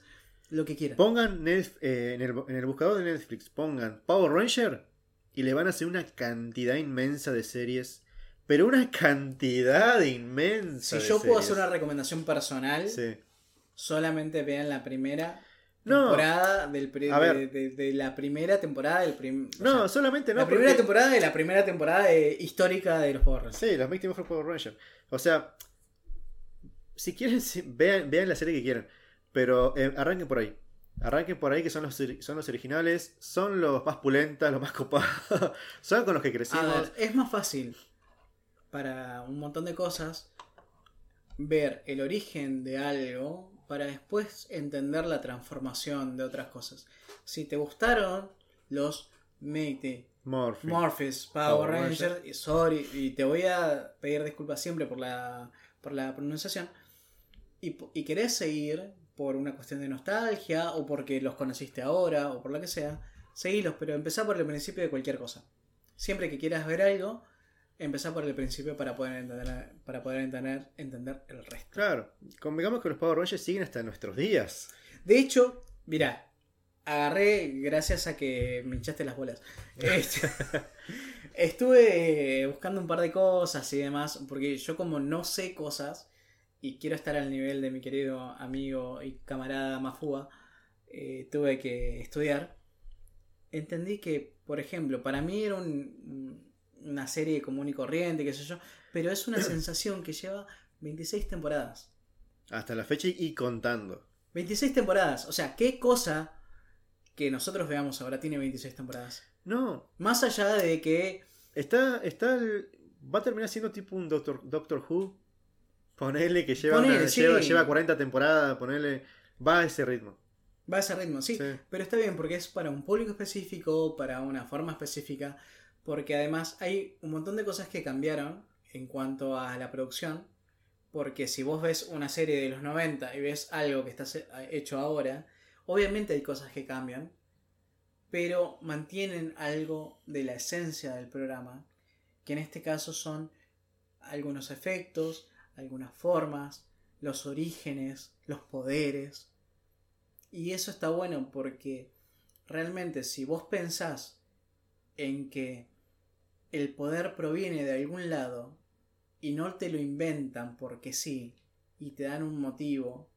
lo que quieran. Pongan Netf- eh, en, el, en el buscador de Netflix, pongan Power Ranger y le van a hacer una cantidad inmensa de series. Pero una cantidad inmensa. Si de yo puedo hacer una recomendación personal, Sí. solamente vean la primera No. temporada del pri- A ver. de, de- de la primera temporada del prim- o No, sea, solamente no. la primera porque- temporada de la primera temporada de- histórica de los Power Rangers. Sí, los Mighty Morphin Power Rangers. O sea, si quieren, vean, vean la serie que quieran. Pero eh, arranquen por ahí. Arranquen por ahí que son los, son los originales. Son los más pulentas, los más copados. son con los que A crecimos. ver, es más fácil para un montón de cosas ver el origen de algo para después entender la transformación de otras cosas. Si te gustaron los Mighty. Morphis Power Power Rangers, y sorry, y te voy a pedir disculpas siempre por la, por la pronunciación, y, y querés seguir, por una cuestión de nostalgia o porque los conociste ahora o por lo que sea, seguilos, pero empezá por el principio de cualquier cosa. Siempre que quieras ver algo, empezá por el principio para poder entender, para poder entender, entender el resto. Claro, convengamos que los Power Rangers siguen hasta nuestros días. De hecho, mira, agarré gracias a que me hinchaste las bolas. Este, estuve buscando un par de cosas y demás, porque yo como no sé cosas y quiero estar al nivel de mi querido amigo y camarada Mafúa, eh, tuve que estudiar. Entendí que, por ejemplo, para mí era un- una serie común y corriente, qué sé yo, pero es una sensación que lleva 26 temporadas. Hasta la fecha y- contando. 26 temporadas. O sea, ¿qué cosa que nosotros veamos ahora tiene 26 temporadas? No, Más allá de que... está, está el- va a terminar siendo tipo un Doctor, Doctor Who. Ponele que lleva, Ponele, una- sí. lleva, lleva 40 temporadas, ponele, va a ese ritmo. Va a ese ritmo, sí, Sí. Pero está bien porque es para un público específico, para una forma específica. Porque además hay un montón de cosas que cambiaron en cuanto a la producción. Porque si vos ves una serie de los 90 y ves algo que está se- hecho ahora, obviamente hay cosas que cambian. Pero mantienen algo de la esencia del programa. Que en este caso son algunos efectos, algunas formas, los orígenes, los poderes. Y eso está bueno porque realmente si vos pensás en que el poder proviene de algún lado y no te lo inventan porque sí y te dan un motivo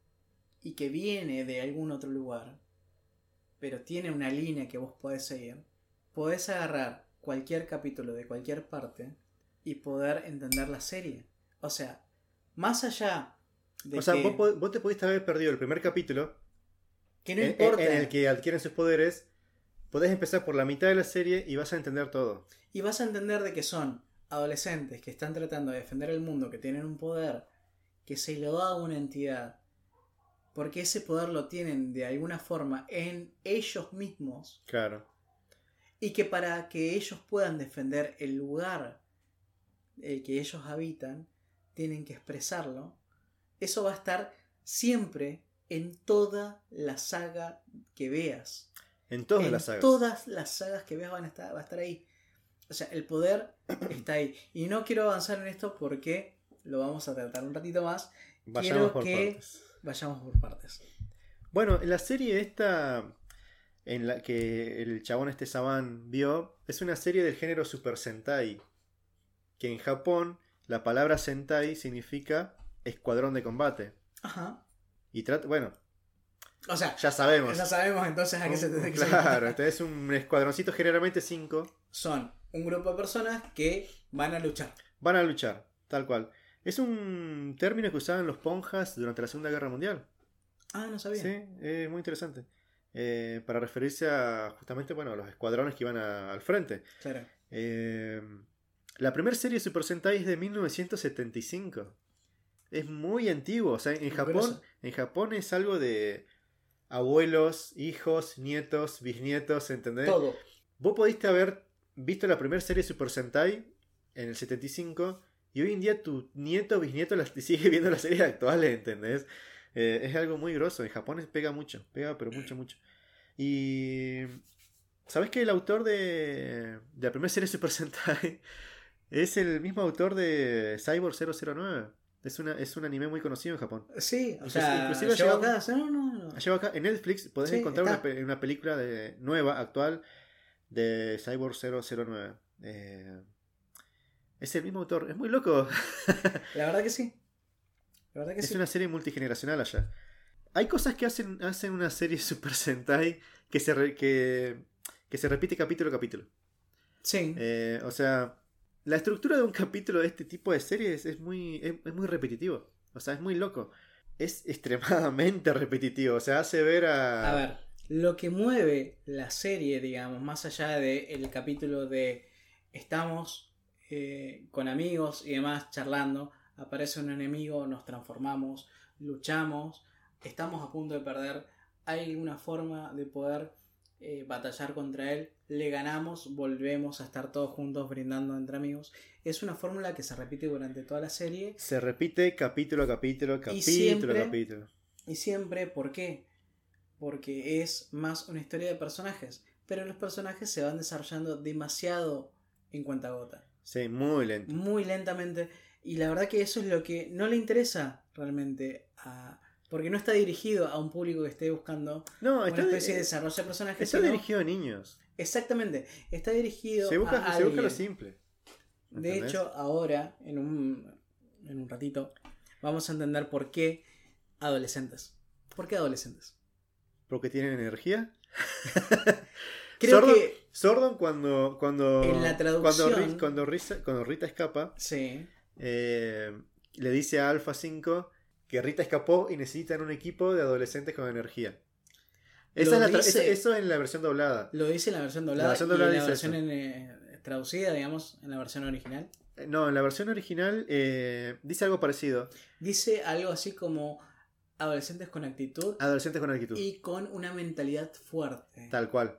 y que viene de algún otro lugar, pero tiene una línea que vos podés seguir, podés agarrar cualquier capítulo de cualquier parte y poder entender la serie. O sea, más allá de O sea, vos, vos te pudiste haber perdido el primer capítulo, que no en, importa. en el que adquieren sus poderes, podés empezar por la mitad de la serie y vas a entender todo. Y vas a entender de que son adolescentes que están tratando de defender el mundo, que tienen un poder, que se lo da a una entidad, porque ese poder lo tienen de alguna forma en ellos mismos, Claro. y que para que ellos puedan defender el lugar el que ellos habitan, tienen que expresarlo. Eso va a estar siempre en toda la saga que veas. En todas en las sagas. todas las sagas que veas van a estar, va a estar ahí. O sea, el poder está ahí. Y no quiero avanzar en esto porque lo vamos a tratar un ratito más. Vayamos quiero por que- partes. Vayamos por partes. Bueno, la serie esta en la que el chabón este Saban vio es una serie del género Super Sentai. Que en Japón la palabra Sentai significa escuadrón de combate. Ajá. Y trata, bueno, O sea, ya sabemos. ya sabemos entonces a qué se tiene que Claro, este es un escuadroncito generalmente 5. Son un grupo de personas que van a luchar. Van a luchar, tal cual. Es un término que usaban los ponjas durante la Segunda Guerra Mundial. Ah, no sabía. Sí, es muy interesante. Eh, para referirse a justamente bueno, a los escuadrones que iban a- al frente. Claro. Eh, la primera serie de Super Sentai es de 1975. Es muy antiguo. O sea, en Japón, en Japón es algo de abuelos, hijos, nietos, bisnietos, ¿entendés? Todo. Vos pudiste haber visto la primera serie Super Sentai en el 75 y hoy en día tu nieto o bisnieto la, sigue viendo las series actuales, ¿entendés? Eh, es algo muy grosso. En Japón pega mucho, pega pero mucho, mucho. Y... ¿Sabes que el autor de, de la primera serie Super Sentai es el mismo autor de Cyborg 009? Es, una, es un anime muy conocido en Japón. Sí, o Inclusive- sea, inclusive llevo acá. No, no, no. Llevo acá en Netflix podés Sí, encontrar una, pe- una película de, nueva, actual, de Cyborg 009. Eh, es el mismo autor, es muy loco. La verdad que sí. La verdad que es sí. una serie multigeneracional allá. Hay cosas que hacen, hacen una serie Super Sentai que se, re- que, que se repite capítulo a capítulo. Sí. Eh, o sea, la estructura de un capítulo de este tipo de series es muy, es, muy repetitivo. O sea, es muy loco. Es extremadamente repetitivo. O sea, hace ver a... A ver, lo que mueve la serie, digamos, más allá del capítulo de estamos eh, con amigos y demás charlando, aparece un enemigo, nos transformamos, luchamos, estamos a punto de perder, hay una forma de poder eh, batallar contra él, le ganamos, volvemos a estar todos juntos brindando entre amigos. Es una fórmula que se repite durante toda la serie Se repite capítulo a capítulo, capítulo siempre- a capítulo. Y siempre, ¿por qué? Porque es más una historia de personajes. Pero los personajes se van desarrollando demasiado en cuenta gota. Sí, muy lento. Muy lentamente. Y la verdad que eso es lo que no le interesa realmente a... Porque no está dirigido a un público que esté buscando No, una está, especie de desarrollo de personajes. está sino- dirigido a niños. Exactamente. Está dirigido Se busca, a se busca lo simple. De hecho, ahora, en un, en un ratito, vamos a entender por qué adolescentes. ¿Por qué adolescentes? Porque tienen energía. Creo Sordon, que... Sordon cuando, cuando, En la cuando, traducción- Ri- cuando Risa- cuando Rita escapa, Sí. eh, le dice a Alpha 5 que Rita escapó y necesitan un equipo de adolescentes con energía. Esa es la dice- eso, en la versión doblada. Lo dice en la versión doblada, versión y doblada en la versión en, eh, traducida, digamos, en la versión original. Eh, No, en la versión original eh, dice algo parecido. Dice algo así como adolescentes con actitud Adolescentes con actitud. y con una mentalidad fuerte. Tal cual.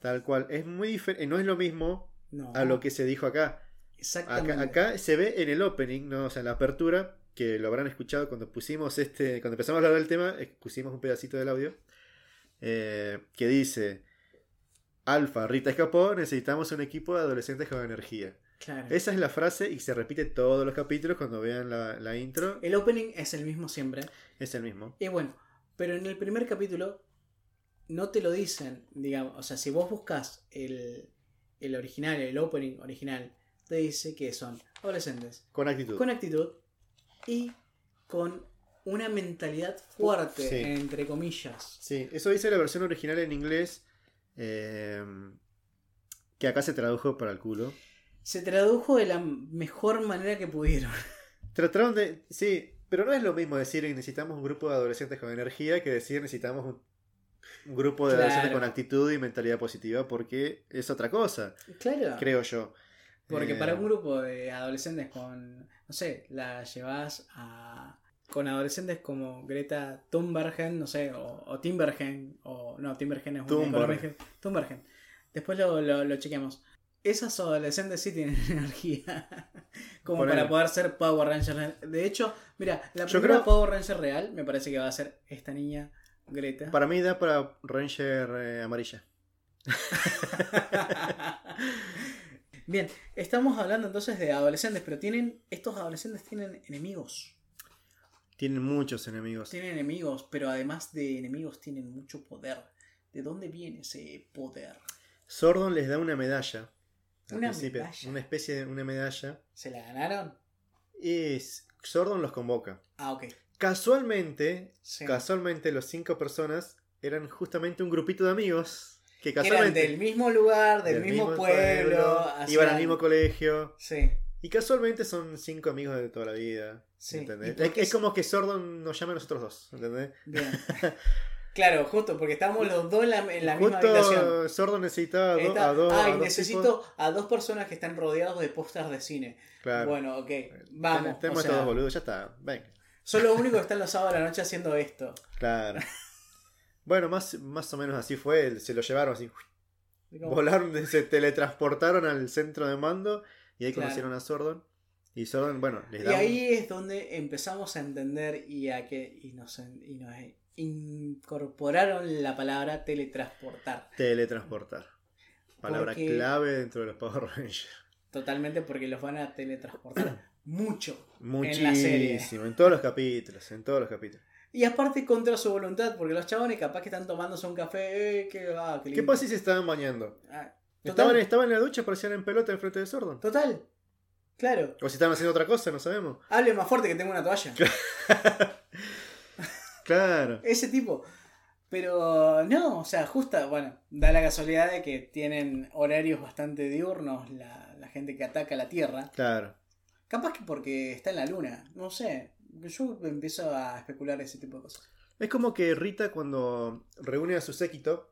Tal cual. Es muy diferente. No es lo mismo No, a lo que se dijo acá. exactamente. Acá, acá se ve en el opening, ¿no? O sea, en la apertura, que lo habrán escuchado cuando pusimos este. Cuando empezamos a hablar del tema, pusimos un pedacito del audio. eh, que dice. Alfa, Rita escapó, necesitamos un equipo de adolescentes con energía. Claro. Esa es la frase y se repite todos los capítulos cuando vean la, la intro. El opening es el mismo siempre. Es el mismo. Y bueno, pero en el primer capítulo no te lo dicen, digamos, o sea, si vos buscas el, el original, el opening original, te dice que son adolescentes Con actitud. con actitud y con una mentalidad fuerte, Sí. entre comillas. Sí, eso dice la versión original en inglés. eh, que acá se tradujo para el culo. Se tradujo de la mejor manera que pudieron. Trataron de. Sí, pero no es lo mismo decir que necesitamos un grupo de adolescentes con energía que decir necesitamos un, un grupo de Claro. adolescentes con actitud y mentalidad positiva, porque es otra cosa, Claro. creo yo. Porque Eh, para un grupo de adolescentes con, no sé, la llevas a... Con adolescentes como Greta Thunbergen, no sé, o, o Timbergen, o no, Timbergen es un Thunberg. Thunbergen. Después lo, lo, lo chequeamos. Esas adolescentes sí tienen energía. como para poder ser Power Ranger. De hecho, mira, la Yo primera creo- Power Ranger real me parece que va a ser esta niña, Greta. Para mí da para Ranger eh, amarilla. Bien, estamos hablando entonces de adolescentes, pero tienen estos adolescentes tienen enemigos. Tienen muchos enemigos. Tienen enemigos, pero además de enemigos tienen mucho poder. ¿De dónde viene ese poder? Sordon les da una medalla. al Una principio, medalla. Una especie de una medalla. ¿Se la ganaron? Y Sordon los convoca. Ah, ok. Casualmente, Sí. casualmente los cinco personas eran justamente un grupito de amigos que Que eran casualmente del mismo lugar, del, mismo, pueblo. hacían- iban al mismo colegio Sí. y casualmente son cinco amigos de toda la vida. Sí. ¿entendés? ¿Y por Es, como que Sordon nos llama a nosotros dos, ¿entendés? Bien. claro, justo, porque estábamos los dos en la, en la misma Justo habitación. Sordon necesitaba a, do- a dos. Ay, a necesito a dos personas que están rodeados de pósters de cine. Claro. Bueno, ok, vamos. Tenemos o sea, estos dos boludos, ya está. Venga. Son los únicos que están los sábados a la noche haciendo esto. Claro. Bueno, más, más o menos así fue. Se lo llevaron así. Volaron, se teletransportaron al centro de mando y ahí Claro. conocieron a Sordon. Y Sordon, bueno, les Y da un- ahí es donde empezamos a entender y a que y nos, y nos incorporaron la palabra teletransportar. teletransportar. Palabra Porque- clave dentro de los Power Rangers. Totalmente porque los van a teletransportar mucho Muchísimo. en la serie. En todos los capítulos. En todos los capítulos. Y aparte contra su voluntad, porque los chabones capaz que están tomándose un café, eh, que va, ¿Qué pasa si se estaban bañando? Ah, Estaban, estaban en la ducha, aparecían en pelota enfrente de Sordon. total, claro. O si estaban haciendo otra cosa, no sabemos. Hable más fuerte que tengo una toalla. Claro. Ese tipo. Pero no, o sea, justa, bueno, da la casualidad de que tienen horarios bastante diurnos la, la gente que ataca la Tierra. Claro. Capaz que porque está en la Luna, no sé. Yo empiezo a especular ese tipo de cosas. Es como que Rita cuando reúne a su séquito,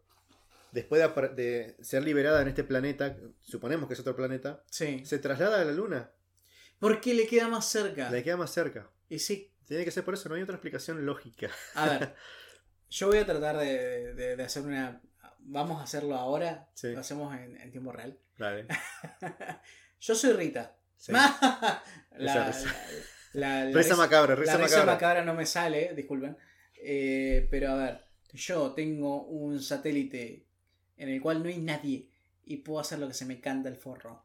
después de, ser liberada en este planeta, suponemos que es otro planeta, Sí. se traslada a la luna. Porque le queda más cerca. Le queda más cerca. Y sí. Tiene que ser por eso, no hay otra explicación lógica. A ver, yo voy a tratar de, de- de hacer una... Vamos a hacerlo ahora. Sí. Lo hacemos en, en tiempo real. Vale. Yo soy Rita. Sí. la, Risa, risa. la- la- la Risa macabra, risa la risa macabra. macabra no me sale, disculpen. Eh, pero a ver, yo tengo un satélite en el cual no hay nadie y puedo hacer lo que se me canta el forro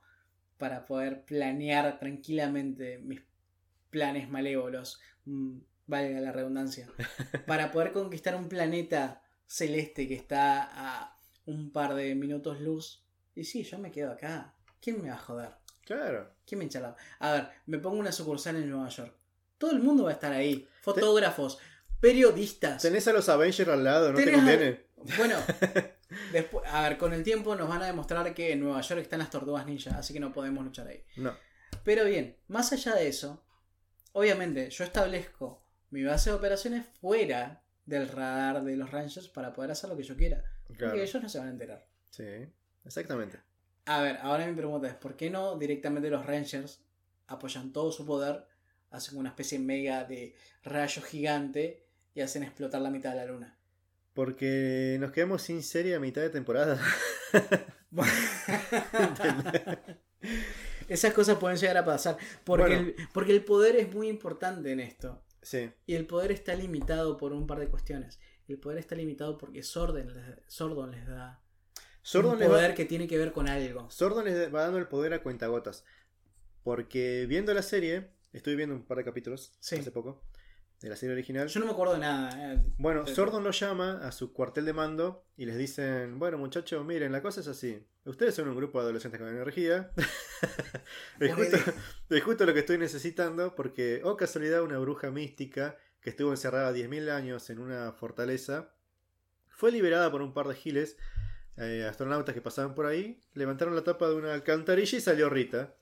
para poder planear tranquilamente mis planes malévolos, mm, valga la redundancia, para poder conquistar un planeta celeste que está a un par de minutos luz. Y sí, yo me quedo acá. ¿Quién me va a joder? Claro. ¿Quién me hincha la- A ver, me pongo una sucursal en Nueva York. Todo el mundo va a estar ahí. Fotógrafos, periodistas. Tenés a los Avengers al lado, ¿no te a- conviene? Bueno, después, a ver, con el tiempo nos van a demostrar que en Nueva York están las tortugas ninja, así que no podemos luchar ahí. No. Pero bien, más allá de eso, obviamente yo establezco mi base de operaciones fuera del radar de los Rangers para poder hacer lo que yo quiera. Claro. Porque ellos no se van a enterar. Sí, exactamente. A ver, ahora mi pregunta es, ¿por qué no directamente los Rangers apoyan todo su poder, hacen una especie mega de rayo gigante y hacen explotar la mitad de la luna? Porque nos quedamos sin serie a mitad de temporada. Esas cosas pueden llegar a pasar. Porque, Bueno. el, porque el poder es muy importante en esto. Sí. Y el poder está limitado por un par de cuestiones. El poder está limitado porque Sordon les, Sordon les da Sordon un les, poder va, que tiene que ver con algo. Sordon les va dando el poder a cuentagotas. Porque viendo la serie, estuve viendo un par de capítulos Sí. hace poco de la serie original. Yo no me acuerdo de nada. eh. Bueno, Pero- Sordon lo llama a su cuartel de mando y les dicen, bueno muchachos, miren, la cosa es así. Ustedes son un grupo de adolescentes con energía. es, justo, es justo lo que estoy necesitando porque, oh casualidad, una bruja mística que estuvo encerrada 10.000 años en una fortaleza, fue liberada por un par de giles, eh, astronautas que pasaban por ahí, levantaron la tapa de una alcantarilla y salió Rita.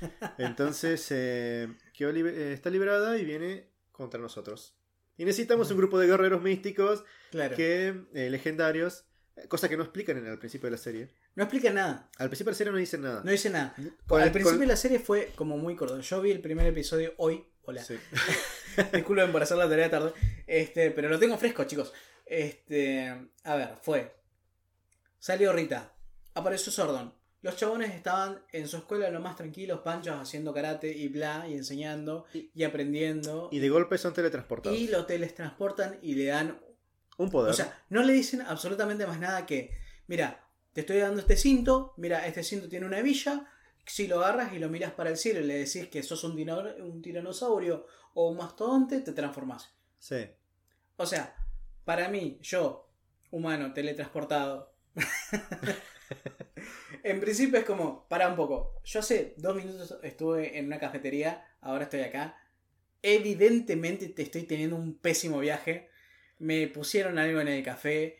Entonces, eh, quedó eh, está liberada y viene contra nosotros. Y necesitamos un grupo de guerreros místicos Claro. que eh, legendarios, cosa que no explican en el principio de la serie. No explica nada. Al principio de la serie no dicen nada. No dice nada. Con Al el- principio con- de la serie fue como muy corto. Yo vi el primer episodio hoy. Hola. Sí. Disculpen por hacer la tarea tarde. Este, pero lo tengo fresco, chicos. Este, a ver, fue. Salió Rita. Apareció Sordon. Los chabones estaban en su escuela lo más tranquilos, panchos, haciendo karate y bla, y enseñando y aprendiendo. Y de golpe son teletransportados. Y lo teletransportan y le dan. Un poder. O sea, no le dicen absolutamente más nada que. Mira, te estoy dando este cinto. Mira, este cinto tiene una hebilla. Si lo agarras y lo miras para el cielo y le decís que sos un, un tiranosaurio o un mastodonte, te transformás. sí. O sea, para mí, yo, humano, teletransportado. En principio es como, para un poco. Yo hace dos minutos estuve en una cafetería, ahora estoy acá. Evidentemente te estoy teniendo un pésimo viaje. Me pusieron algo en el café.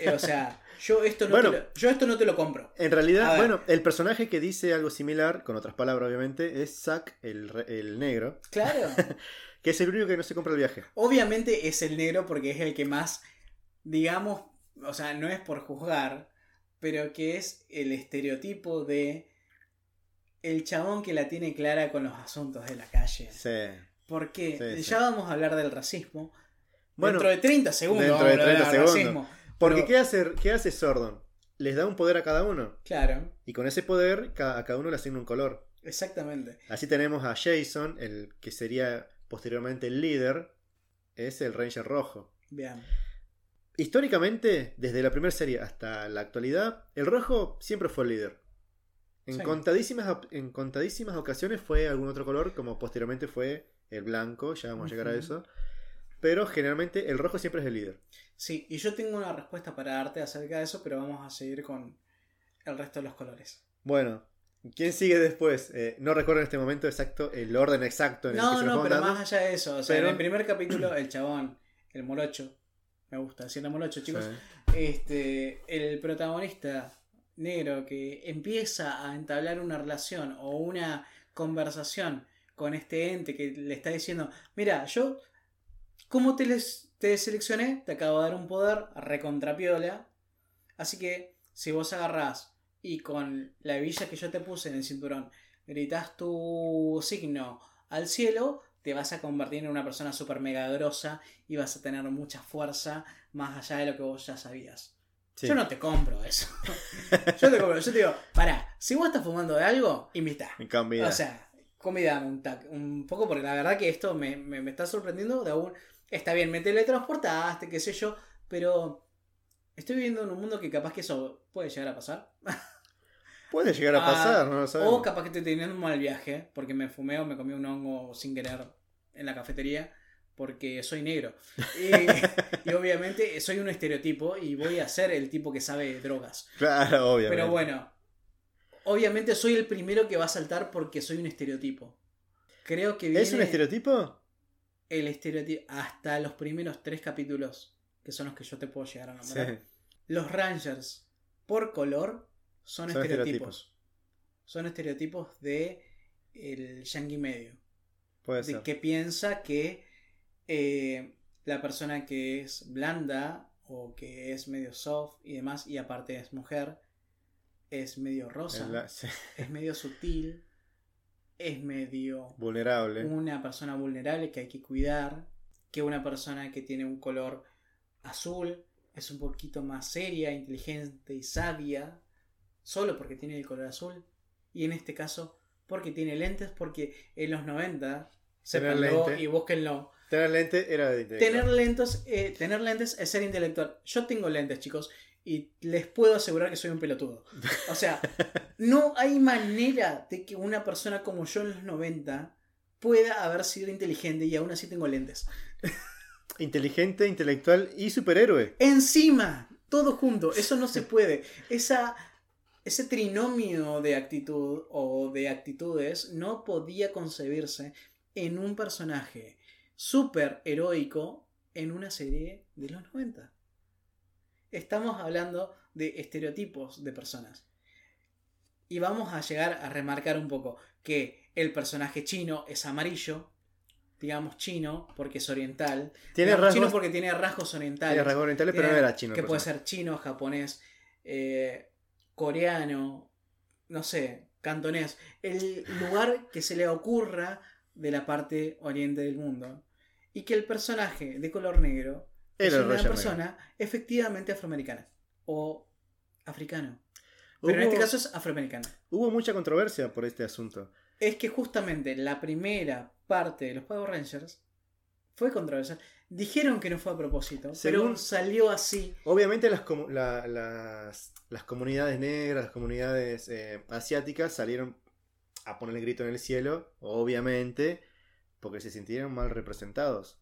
Eh, o sea, yo esto, no Bueno. te lo, yo esto no te lo compro. En realidad, bueno, el personaje que dice algo similar, con otras palabras obviamente, es Zack, el, el negro, Claro. que es el único que no se compra el viaje. Obviamente es el negro porque es el que más, digamos, o sea, no es por juzgar, pero que es el estereotipo de el chabón que la tiene clara con los asuntos de la calle. Sí. Porque Sí, sí. ya vamos a hablar del racismo. Bueno, dentro de 30 segundos dentro de a hablar 30 del segundos. racismo. Porque Pero- ¿qué, hace, ¿qué hace Sordon? Les da un poder a cada uno. Claro, Y con ese poder, a cada uno le asigna un color. exactamente. Así tenemos a Jason, el que sería posteriormente el líder, es el Ranger rojo. Vean. Históricamente, desde la primera serie hasta la actualidad, el rojo siempre fue el líder. En, Sí. contadísimas, en contadísimas ocasiones fue algún otro color, como posteriormente fue el blanco, ya vamos a llegar a eso. Pero generalmente el rojo siempre es el líder. Sí, y yo tengo una respuesta para darte acerca de eso, pero vamos a seguir con el resto de los colores. Bueno, ¿quién sigue después? Eh, no recuerdo en este momento exacto el orden exacto en el que No, se no, fueron pero dando. más allá de eso. O sea, Pero- en el primer capítulo, el chabón, el morocho, me gusta decirle morocho, chicos. Sí. Este, el protagonista negro que empieza a entablar una relación o una conversación con este ente que le está diciendo: Mira, yo, como te, les, te seleccioné, te acabo de dar un poder recontrapiola. Así que, si vos agarrás y con la hebilla que yo te puse en el cinturón, gritas tu signo al cielo, te vas a convertir en una persona super mega grosa y vas a tener mucha fuerza más allá de lo que vos ya sabías. Sí. Yo no te compro eso. yo te compro, yo te digo, pará, si vos estás fumando de algo, invita. En cambio, O sea, convidame un, tac- un poco porque la verdad que esto me, me- me está sorprendiendo de, algún- Está bien, me teletransportaste, qué sé yo, pero estoy viviendo en un mundo que capaz que eso puede llegar a pasar. Puede llegar a Ah, pasar, no lo sabemos. O capaz que estoy teniendo un mal viaje porque me fumé o me comí un hongo sin querer en la cafetería porque soy negro. Y, y obviamente soy un estereotipo y voy a ser el tipo que sabe de drogas. Claro, obviamente. Pero bueno, obviamente soy el primero que va a saltar porque soy un estereotipo. Creo que viene ¿Es un estereotipo? el estereotipo hasta los primeros tres capítulos, que son los que yo te puedo llegar a nombrar. Sí. Los Rangers, por color, son, Son estereotipos. Son estereotipos de el yankee medio. Puede de ser. que piensa que eh, la persona que es blanda o que es medio soft y demás, y aparte es mujer, es medio rosa, En la- sí. es medio sutil, es medio Vulnerable. una persona vulnerable que hay que cuidar, que una persona que tiene un color azul es un poquito más seria, inteligente y sabia, solo porque tiene el color azul, y en este caso porque tiene lentes, porque en los 90, Tener sépanlo lente. y búsquenlo, Tener lente era de tener lentes, eh, tener lentes es ser intelectual. Yo tengo lentes, chicos, y les puedo asegurar que soy un pelotudo. O sea, no hay manera de que una persona como yo en los 90 pueda haber sido inteligente y aún así tengo lentes. Inteligente, intelectual y superhéroe. Encima, todo junto, eso no se puede. Esa, ese trinomio de actitud o de actitudes no podía concebirse en un personaje súper heroico en una serie de los 90. Estamos hablando de estereotipos de personas. Y vamos a llegar a remarcar un poco que el personaje chino es amarillo, digamos chino porque es oriental, Tiene rasgos, chino porque tiene rasgos orientales. tiene rasgos orientales, pero no era chino. Que puede ser chino, japonés, eh, coreano, no sé, cantonés. El lugar que se le ocurra de la parte oriente del mundo. Y que el personaje de color negro es Era el una persona efectivamente afroamericana. O africano. Pero en este caso es afroamericana. Hubo mucha controversia por este asunto. Es que justamente la primera parte de los Power Rangers fue controversial. Dijeron que no fue a propósito, Según- pero salió así. Obviamente las, comu- la- las, las comunidades negras, las comunidades eh, asiáticas salieron a poner el grito en el cielo, obviamente, porque se sintieron mal representados.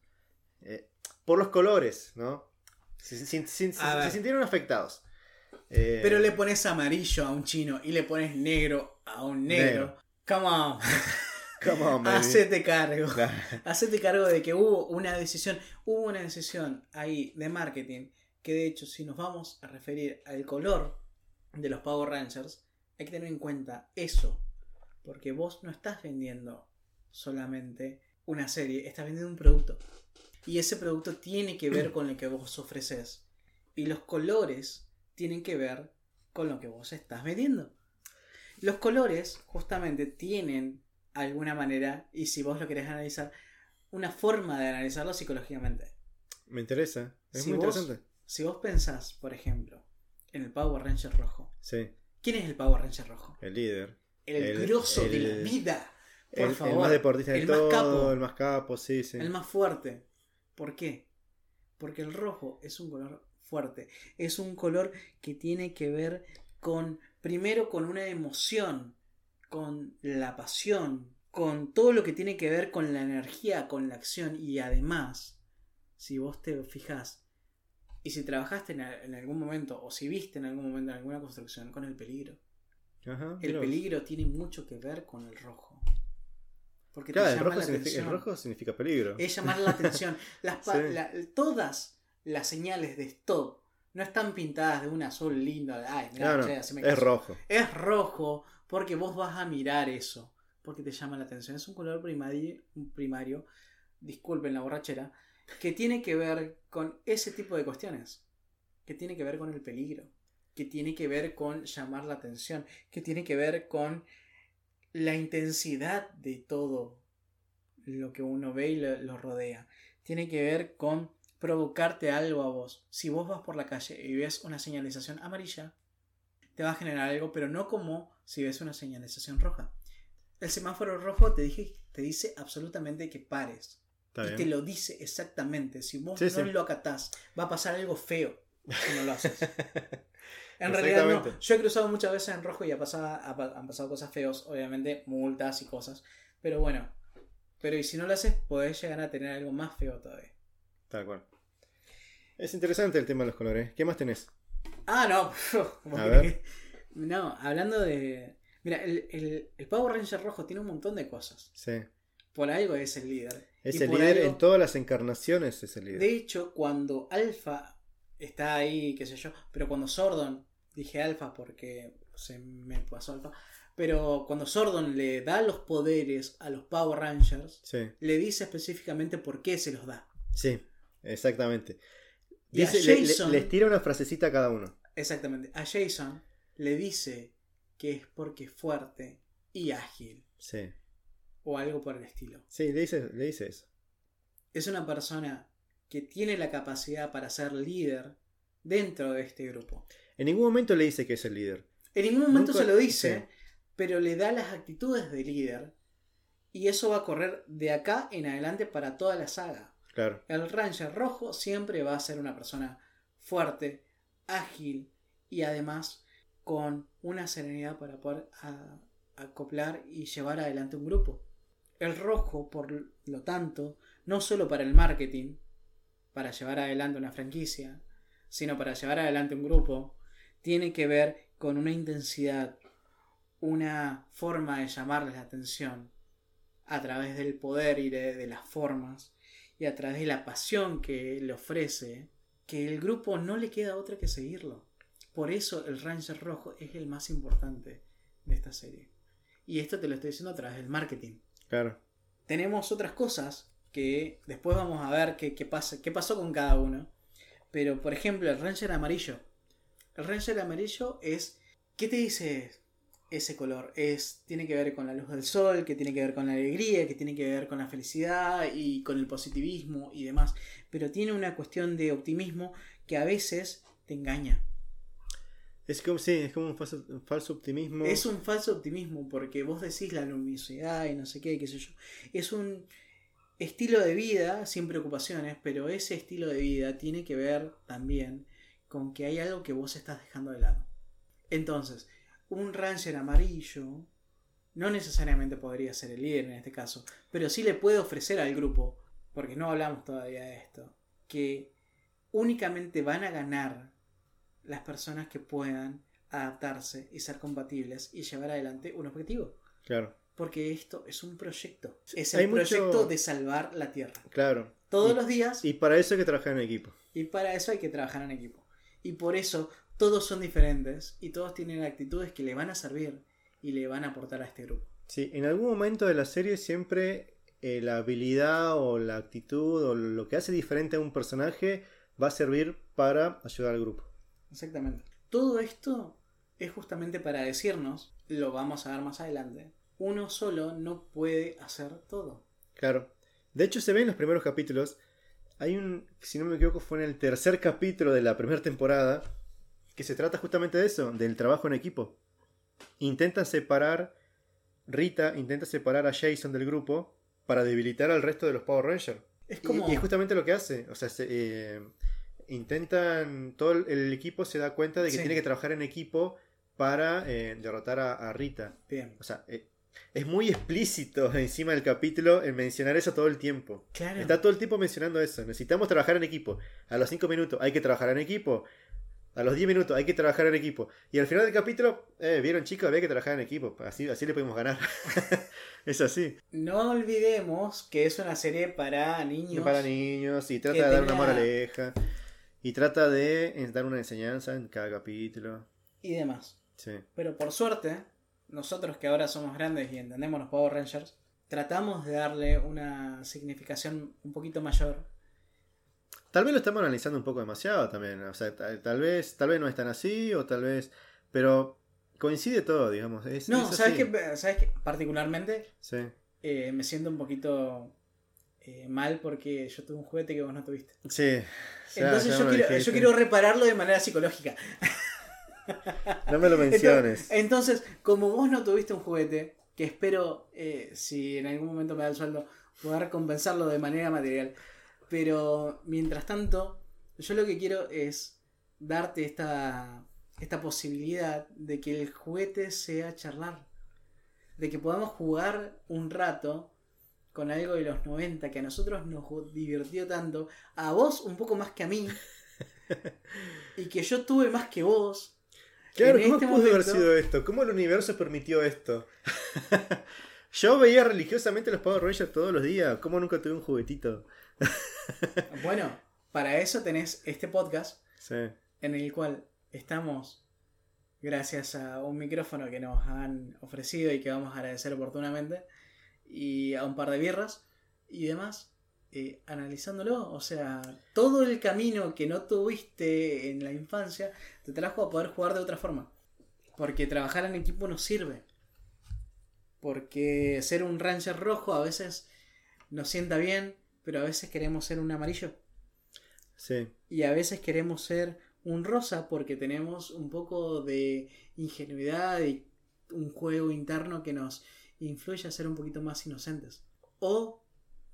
Eh, por los colores, ¿no? Se, se- se- se- A ver. se sintieron afectados. Eh, Pero le pones amarillo a un chino y le pones negro a un negro. Negro. Come on. come on, baby. Hacete cargo. Claro. Hacete cargo de que hubo una decisión. Hubo una decisión ahí de marketing. Que de hecho, si nos vamos a referir al color de los Power Rangers, hay que tener en cuenta eso. Porque vos no estás vendiendo solamente una serie, estás vendiendo un producto. Y ese producto tiene que ver con lo que vos ofreces. Y los colores tienen que ver con lo que vos estás vendiendo. Los colores justamente tienen alguna manera, y si vos lo querés analizar, una forma de analizarlo psicológicamente. Me interesa. Es Si muy vos- interesante. Si vos pensás, por ejemplo, en el Power Ranger rojo, Sí, ¿quién es el Power Ranger rojo? el líder. El, El- grosso de el- la vida. Por El, el favor. más deportista de el todo, más capo. el más capo, sí, sí. El más fuerte. ¿Por qué? Porque el rojo es un color fuerte. Es un color que tiene que ver con, primero, con una emoción, con la pasión, con todo lo que tiene que ver con la energía, con la acción. Y además, si vos te fijas, y si trabajaste en, algún momento, o si viste en algún momento en alguna construcción, con el peligro. Ajá, El peligro tiene mucho que ver con el rojo. Porque Claro, te el llama rojo, la significa, el atención rojo significa peligro. es llamar la atención. Las pa- Sí. la- todas las señales de stop no están pintadas de un azul lindo. Ay, mirá, No, no, che, haceme es rojo. Es rojo porque vos vas a mirar eso. Porque te llama la atención. Es un color primario, disculpen la borrachera, que tiene que ver con ese tipo de cuestiones. Que tiene que ver con el peligro. Que tiene que ver con llamar la atención. Que tiene que ver con la intensidad de todo lo que uno ve y lo rodea. Tiene que ver con provocarte algo a vos. Si vos vas por la calle y ves una señalización amarilla, te va a generar algo, pero no como si ves una señalización roja. El semáforo rojo te, dije, te dice absolutamente que pares. Está y bien. te lo dice exactamente. Si vos Sí, no sí. lo acatás, va a pasar algo feo si no lo haces. En realidad no. Yo he cruzado muchas veces en rojo y ha pasado, ha pa- han pasado cosas feos, obviamente, multas y cosas. Pero bueno. Pero y si no lo haces, podés llegar a tener algo más feo todavía. Tal cual. Es interesante el tema de los colores. ¿Qué más tenés? Ah, no. ¿Vos A creés ver. que- No, hablando de. Mira, el, el, el Power Ranger rojo tiene un montón de cosas. Sí. Por algo es el líder. Es Y el líder algo- en todas las encarnaciones, es el líder. De hecho, cuando Alpha está ahí, qué sé yo, pero cuando Sordon, dije Alpha porque se me pasó Alpha, pero cuando Sordon le da los poderes a los Power Rangers, Sí, le dice específicamente por qué se los da. sí, exactamente. Y a Dice- le- le- Jason- les tira una frasecita a cada uno. Exactamente. A Jason le dice que es porque es fuerte y ágil, Sí, o algo por el estilo. sí, le dice, le dice eso. Es una persona que tiene la capacidad para ser líder dentro de este grupo. En ningún momento le dice que es el líder. En ningún momento Nunca- se lo dice, sí. pero le da las actitudes de líder. Y eso va a correr de acá en adelante para toda la saga. El Ranger rojo siempre va a ser una persona fuerte, ágil y además con una serenidad para poder acoplar y llevar adelante un grupo. El rojo, por lo tanto, no solo para el marketing, para llevar adelante una franquicia, sino para llevar adelante un grupo, tiene que ver con una intensidad, una forma de llamarles la atención a través del poder y de las formas y a través de la pasión que le ofrece, que el grupo no le queda otra que seguirlo. Por eso el Ranger Rojo es el más importante de esta serie. Y esto te lo estoy diciendo a través del marketing. claro. Tenemos otras cosas que después vamos a ver qué, qué pasa, qué pasó con cada uno. Pero, por ejemplo, el Ranger amarillo. El Ranger amarillo es. ¿Qué te dice ese color? Es. Tiene que ver con la luz del sol, que tiene que ver con la alegría, que tiene que ver con la felicidad y con el positivismo y demás. Pero tiene una cuestión de optimismo que a veces te engaña. Es como, sí, es como un falso, un falso optimismo. Es un falso optimismo porque vos decís la luminosidad y no sé qué, qué sé yo. Es un estilo de vida sin preocupaciones, pero ese estilo de vida tiene que ver también con que hay algo que vos estás dejando de lado. Entonces, un Ranger amarillo no necesariamente podría ser el líder en este caso, pero sí le puede ofrecer al grupo, porque no hablamos todavía de esto, que únicamente van a ganar las personas que puedan adaptarse y ser compatibles y llevar adelante un objetivo. Claro, Porque esto es un proyecto. Es Hay el mucho- proyecto de salvar la Tierra. claro. Todos Y- los días Y para eso hay que trabajar en equipo. y para eso hay que trabajar en equipo. Y por eso todos son diferentes y todos tienen actitudes que le van a servir y le van a aportar a este grupo. Sí, en algún momento de la serie siempre eh, la habilidad o la actitud o lo que hace diferente a un personaje va a servir para ayudar al grupo. Exactamente. Todo esto es justamente para decirnos, lo vamos a ver más adelante, uno solo no puede hacer todo. Claro. De hecho, se ve en los primeros capítulos. Hay un, si no me equivoco, fue en el tercer capítulo de la primera temporada, que se trata justamente de eso, del trabajo en equipo. Intentan separar, Rita intenta separar a Jason del grupo para debilitar al resto de los Power Rangers. Es Y- como... Y, es justamente lo que hace. O sea, se, eh, intentan. Todo el, el equipo se da cuenta de que Sí. tiene que trabajar en equipo para eh, derrotar a, a Rita. Bien. O sea, eh, es muy explícito encima del capítulo en mencionar eso todo el tiempo. Claro. Está todo el tiempo mencionando eso. Necesitamos trabajar en equipo. A los 5 minutos hay que trabajar en equipo. A los 10 minutos hay que trabajar en equipo. Y al final del capítulo, eh, vieron chicos, había que trabajar en equipo. Así, así le podemos ganar. es así. No olvidemos que es una serie para niños. Para niños. Y trata de dar una moraleja. Y trata de dar una enseñanza en cada capítulo. y demás. Sí. Pero por suerte, nosotros que ahora somos grandes y entendemos los Power Rangers, tratamos de darle una significación un poquito mayor. Tal vez lo estamos analizando un poco demasiado también. O sea, tal, tal vez, tal vez no es tan así, o tal vez. Pero coincide todo, digamos. Es, No, es ¿sabes qué? ¿Sabes qué? Particularmente Sí. eh, me siento un poquito eh, mal porque yo tuve un juguete que vos no tuviste. Sí. Ya- Entonces ya yo, quiero, dijiste. yo quiero repararlo de manera psicológica. No me lo menciones. Entonces, entonces, como vos no tuviste un juguete, que espero, eh, si en algún momento me da el sueldo, poder compensarlo de manera material. Pero mientras tanto, yo lo que quiero es darte esta, esta posibilidad de que el juguete sea charlar. De que podamos jugar un rato con algo de los 90 que a nosotros nos divirtió tanto, a vos un poco más que a mí, y que yo tuve más que vos. Claro, En ¿cómo este pudo haber sido esto? ¿Cómo el universo permitió esto? Yo veía religiosamente los Power Rangers todos los días. ¿Cómo nunca tuve un juguetito? Bueno, para eso tenés este podcast Sí. en el cual estamos, gracias a un micrófono que nos han ofrecido y que vamos a agradecer oportunamente, y a un par de birras y demás, eh, analizándolo. O sea, todo el camino que no tuviste en la infancia te trajo a poder jugar de otra forma. Porque trabajar en equipo nos sirve. Porque ser un Ranger rojo a veces nos sienta bien, pero a veces queremos ser un amarillo. Sí. Y a veces queremos ser un rosa porque tenemos un poco de ingenuidad y un juego interno que nos influye a ser un poquito más inocentes. O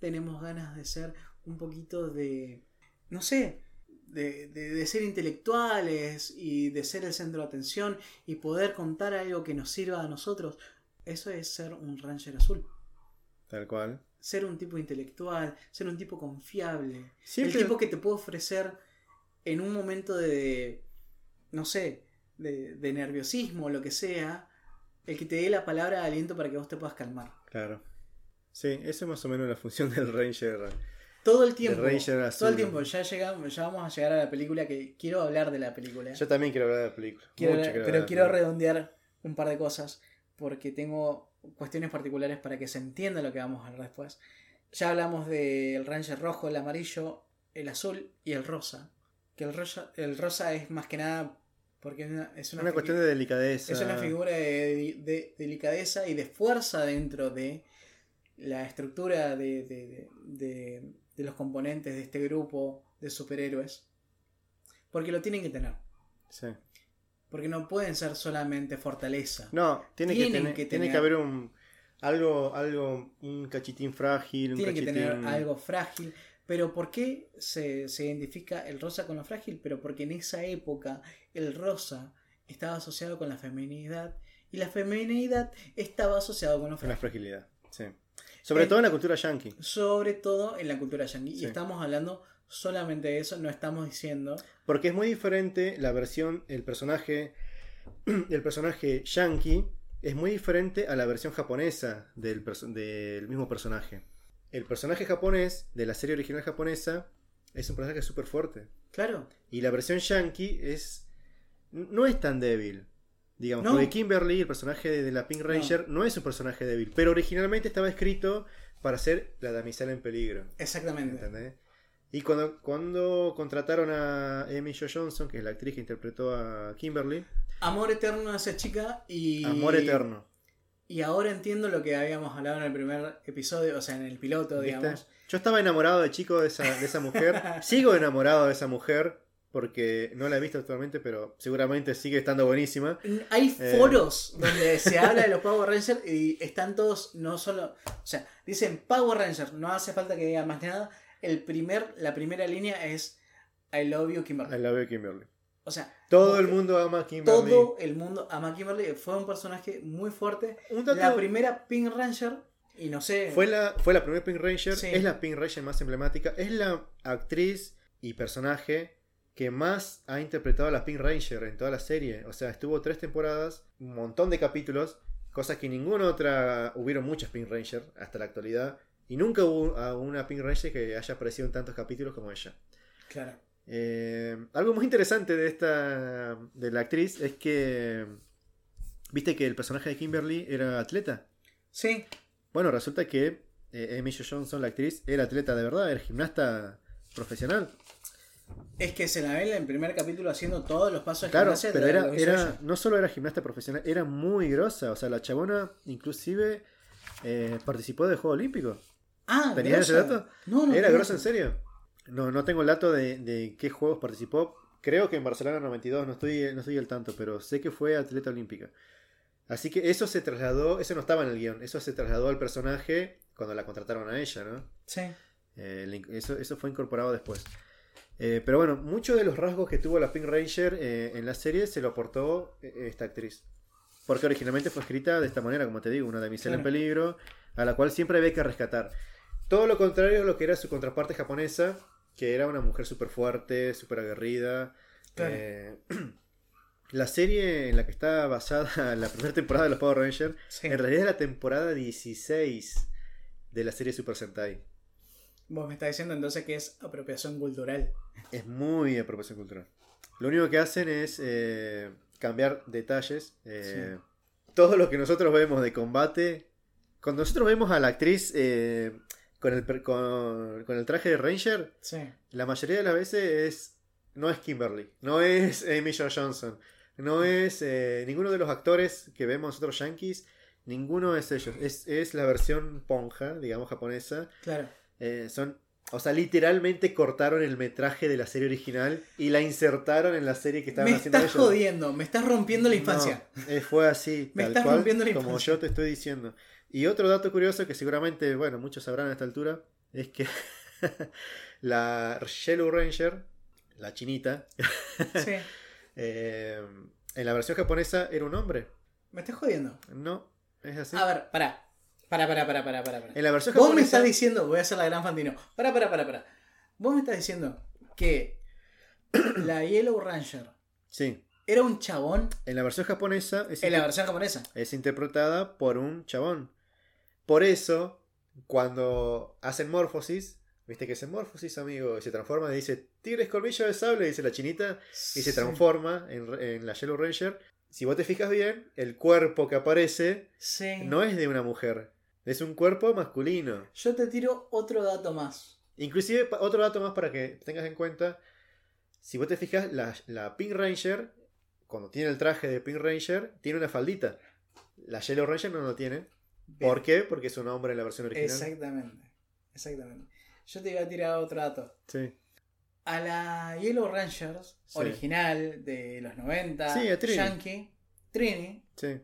tenemos ganas de ser un poquito de, no sé, de, de- de ser intelectuales y de ser el centro de atención y poder contar algo que nos sirva a nosotros. Eso es ser un Ranger azul. Tal cual. Ser un tipo intelectual, ser un tipo confiable. Siempre- El tipo que te puede ofrecer en un momento de, no sé, de, de nerviosismo o lo que sea, el que te dé la palabra de aliento para que vos te puedas calmar. Claro. Sí, eso es más o menos la función del Ranger. Todo el tiempo. Ranger azul. Todo el tiempo. Ya, llegamos, ya vamos a llegar a la película que quiero hablar de la película. Yo también quiero hablar de la película. Quiero Mucho quiero pero quiero redondear un par de cosas porque tengo cuestiones particulares para que se entienda lo que vamos a hablar después. Ya hablamos del Ranger rojo, el amarillo, el azul y el rosa. Que el rosa, el rosa es más que nada porque es una, es una cuestión de delicadeza. es una figura de, de delicadeza y de fuerza dentro de la estructura de, de- de- de- de los componentes de este grupo de superhéroes. Porque lo tienen que tener. Sí. Porque no pueden ser solamente fortaleza. No, tiene que, tener, que tiene que haber un algo, algo, un cachitín frágil, un Tienen que tener algo frágil. Pero ¿por qué se, se identifica el rosa con lo frágil? Pero porque en esa época el rosa estaba asociado con la feminidad y la feminidad estaba asociado con lo Con la frágil. fragilidad. Sí. Sobre todo en la cultura yankee. Sobre todo en la cultura yankee. Sí. Y estamos hablando solamente eso, no estamos diciendo... Porque es muy diferente la versión, el personaje, el personaje yankee es muy diferente a la versión japonesa del, mismo personaje. El personaje japonés de la serie original japonesa es un personaje súper fuerte. Claro, Y la versión yankee es no es tan débil. Digamos, No. porque Kimberly, el personaje de, de la Pink Ranger, no. es un personaje débil, pero originalmente estaba escrito para ser la damisela en peligro. exactamente. ¿Entendés? Y cuando, cuando contrataron a Amy Jo Johnson, que es la actriz que interpretó a Kimberly, Amor eterno a esa chica y... Amor Eterno. Y ahora entiendo lo que habíamos hablado en el primer episodio, o sea, en el piloto, ¿viste? digamos. Yo estaba enamorado de chico de esa, de esa mujer. Sigo enamorado de esa mujer porque no la he visto actualmente, pero seguramente sigue estando buenísima. Hay Eh. foros donde se habla de los Power Rangers y están todos, no solo, o sea, dicen Power Rangers, no hace falta que digan más nada. El primer, la primera línea es I love you, Kimberly. I love you, Kimberly. O sea, Todo el mundo ama a Kimberly. todo el mundo ama a Kimberly. Fue un personaje muy fuerte. Un La primera Pink Ranger, y no sé. Fue la, fue la primera Pink Ranger, Sí. es la Pink Ranger más emblemática, es la actriz y personaje que más ha interpretado a la Pink Ranger en toda la serie. O sea, estuvo tres temporadas, un montón de capítulos, cosas que ninguna otra, hubieron muchas Pink Ranger hasta la actualidad, y nunca hubo a una Pink Ranger que haya aparecido en tantos capítulos como ella. Claro. Eh, algo muy interesante de esta de la actriz es que viste que el personaje de Kimberly era atleta. Sí, Bueno, resulta que eh, Johnson, la actriz, era atleta de verdad, era gimnasta profesional. es que se la ve en el primer capítulo haciendo todos los pasos de Claro, gimnasia pero de era, no solo era gimnasta profesional, era muy grosa. O sea, la chabona inclusive eh, participó del Juego Olímpico. Ah, ¿Tenías ese dato? No, no. ¿Era grosa en serio? No, no tengo el dato de, de qué juegos participó. Creo que en Barcelona 92, no estoy, no estoy al tanto, pero sé que fue atleta olímpica. Así que eso se trasladó, eso no estaba en el guion, eso se trasladó al personaje cuando la contrataron a ella, ¿no? Sí. Eh, eso, eso fue incorporado después. Eh, pero bueno, muchos de los rasgos que tuvo la Pink Ranger eh, en la serie se lo aportó esta actriz. Porque originalmente fue escrita de esta manera, como te digo, una damisela en Claro. peligro, a la cual siempre había que rescatar. Todo lo contrario a lo que era su contraparte japonesa, que era una mujer súper fuerte, súper aguerrida. Claro. Eh, la serie en la que está basada la primera temporada de los Power Rangers, Sí. en realidad es la temporada 16 de la serie Super Sentai. Vos me estás diciendo entonces que es apropiación cultural. Es muy apropiación cultural. Lo único que hacen es eh, cambiar detalles. eh, Todo lo que nosotros vemos de combate. Cuando nosotros vemos a la actriz eh, con, el, con, con el traje de Ranger, Sí. la mayoría de las veces es no es Kimberly, no es Amy Jo Johnson, no es eh, ninguno de los actores que vemos nosotros yankees, ninguno es ellos. Es, es la versión ponja, digamos, japonesa. Claro. Eh, son, o sea, literalmente cortaron el metraje de la serie original y la insertaron en la serie que estaban Me haciendo estás ellos. jodiendo, me estás rompiendo la infancia. No, eh, fue así, Me tal estás cual, rompiendo la como yo te estoy diciendo. Y otro dato curioso que seguramente, bueno, muchos sabrán a esta altura, es que la Yellow Ranger, la chinita, Sí. eh, en la versión japonesa era un hombre. Me estás jodiendo. No, es así. A ver, pará. Pará, pará, pará, pará, pará. En la versión Vos me japonesa... estás diciendo, voy a hacer la gran Fantino. Pará, pará, pará, pará. Vos me estás diciendo que la Yellow Ranger Sí, era un chabón en la versión japonesa es, en la versión japonesa. es interpretada por un chabón. Por eso, cuando hacen morfosis, viste que hacen morfosis, amigo, y se transforma y dice, tigres colmillo de sable, dice la chinita, y se transforma en, en la Yellow Ranger. Si vos te fijas bien, el cuerpo que aparece Sí. no es de una mujer, es un cuerpo masculino. Yo te tiro otro dato más. Inclusive, otro dato más para que tengas en cuenta, si vos te fijas, la, la Pink Ranger, cuando tiene el traje de Pink Ranger, tiene una faldita. La Yellow Ranger no lo tiene. ¿Por qué? Porque es un hombre en la versión original. Exactamente. Exactamente. Yo te iba a tirar otro dato. Sí. A la Yellow Rangers Sí. original de los 90, Sí, a Trini. Yankee, Trini, Sí.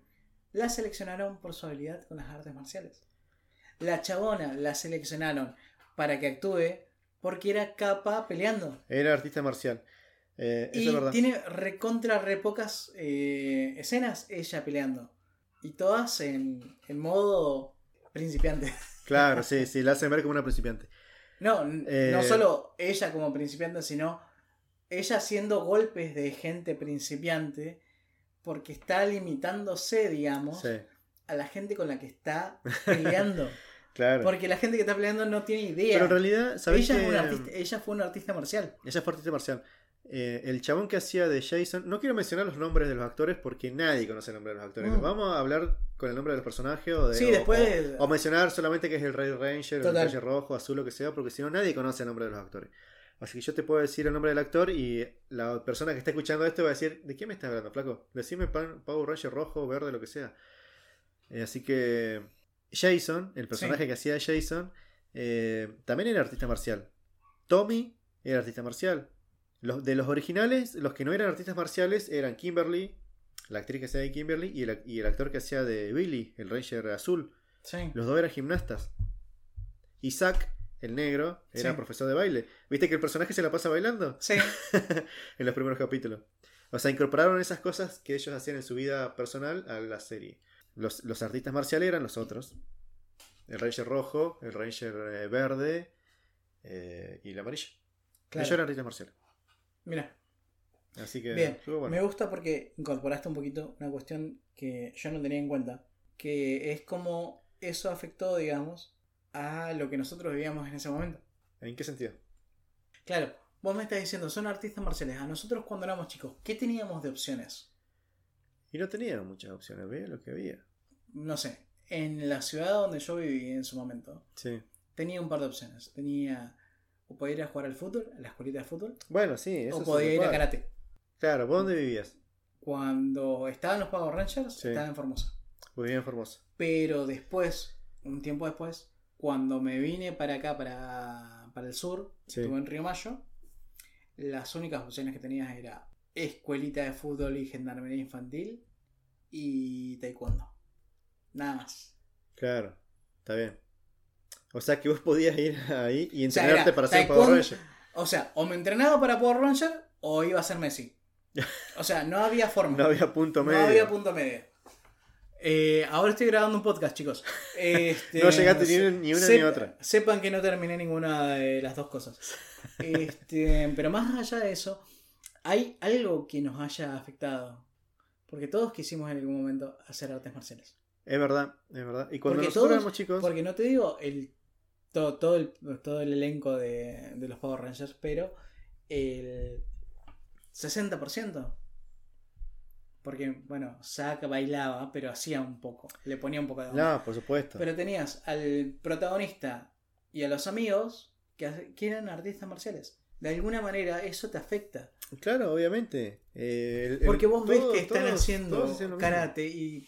la seleccionaron por su habilidad con las artes marciales. La chabona la seleccionaron para que actúe porque era capa peleando. Era artista marcial. Eh, eso Y es verdad. tiene recontra re pocas eh, escenas ella peleando. Y todas en, en modo principiante. Claro, sí, sí, la hacen ver como una principiante. No, n- Eh, no solo ella como principiante, sino ella haciendo golpes de gente principiante porque está limitándose, digamos, Sí, a la gente con la que está peleando. claro. porque la gente que está peleando no tiene idea. Pero en realidad, ¿sabes ella, que es una artista, ella fue una artista marcial. Ella fue artista marcial. Eh, el chabón que hacía de Jason, no quiero mencionar los nombres de los actores porque nadie conoce el nombre de los actores. Mm. Vamos a hablar con el nombre de los personajes o de Sí, o- después- o, o mencionar solamente que es el Red Ranger, o el. Ranger rojo, azul, lo que sea, porque si no nadie conoce el nombre de los actores. Así que yo te puedo decir el nombre del actor y la persona que está escuchando esto va a decir, ¿de qué me estás hablando, flaco? Decime Power Ranger rojo, verde, lo que sea. Eh, así que Jason, el personaje que hacía de Jason, eh, también era artista marcial. Tommy era artista marcial. Los, de los originales, los que no eran artistas marciales eran Kimberly, la actriz que hacía de Kimberly, y el, y el actor que hacía de Billy, el Ranger azul. Sí. Los dos eran gimnastas. Isaac, el negro, era Sí. profesor de baile. ¿Viste que el personaje se la pasa bailando? Sí. en los primeros capítulos. O sea, incorporaron esas cosas que ellos hacían en su vida personal a la serie. Los, los artistas marciales eran los otros. El Ranger rojo, el Ranger eh, verde eh, y el amarillo. Claro. Ellos eran artistas marciales. Mira, Así que Bien, bueno. me gusta porque incorporaste un poquito una cuestión que yo no tenía en cuenta, que es como eso afectó, digamos, a lo que nosotros vivíamos en ese momento. ¿En qué sentido? Claro, vos me estás diciendo, son artistas marciales. A nosotros cuando éramos chicos, ¿qué teníamos de opciones? Y no tenían muchas opciones, veía lo que había. No sé, en la ciudad donde yo viví en su momento, Sí. tenía un par de opciones. Tenía, o podía ir a jugar al fútbol, a la escuelita de fútbol, Bueno, sí, eso o podía ir a karate. Claro, ¿vos dónde vivías? Cuando estaban los Power Rangers, Sí. estaba en Formosa. Vivía en Formosa. Pero después, un tiempo después, cuando me vine para acá, para, para el sur, Sí. estuve en Río Mayo, las únicas opciones que tenías era escuelita de fútbol y gendarmería infantil y taekwondo. Nada más. Claro, está bien. O sea que vos podías ir ahí y O sea, entrenarte era para ser Power Ranger. O sea, o me entrenaba para Power Ranger o iba a ser Messi. O sea, no había forma. No había punto No medio. había punto medio. Eh, ahora estoy grabando un podcast, chicos. Este, No llegaste ni se- una- ni una ni sep- otra. Sepan que no terminé ninguna de las dos cosas. Este, pero más allá de eso, hay algo que nos haya afectado. Porque todos quisimos en algún momento hacer artes marciales. Es verdad, es verdad. Y cuando Porque nosotros todos- éramos chicos, Porque no te digo el todo, todo, el, todo el elenco de, de los Power Rangers, pero el 60%. Porque, bueno, Zack bailaba, pero hacía un poco. Le ponía un poco de onda. no, por supuesto. Pero tenías al protagonista y a los amigos que, que eran artistas marciales. De alguna manera eso te afecta. Claro, obviamente. Eh, el- Porque vos ves que están todos- haciendo todos karate y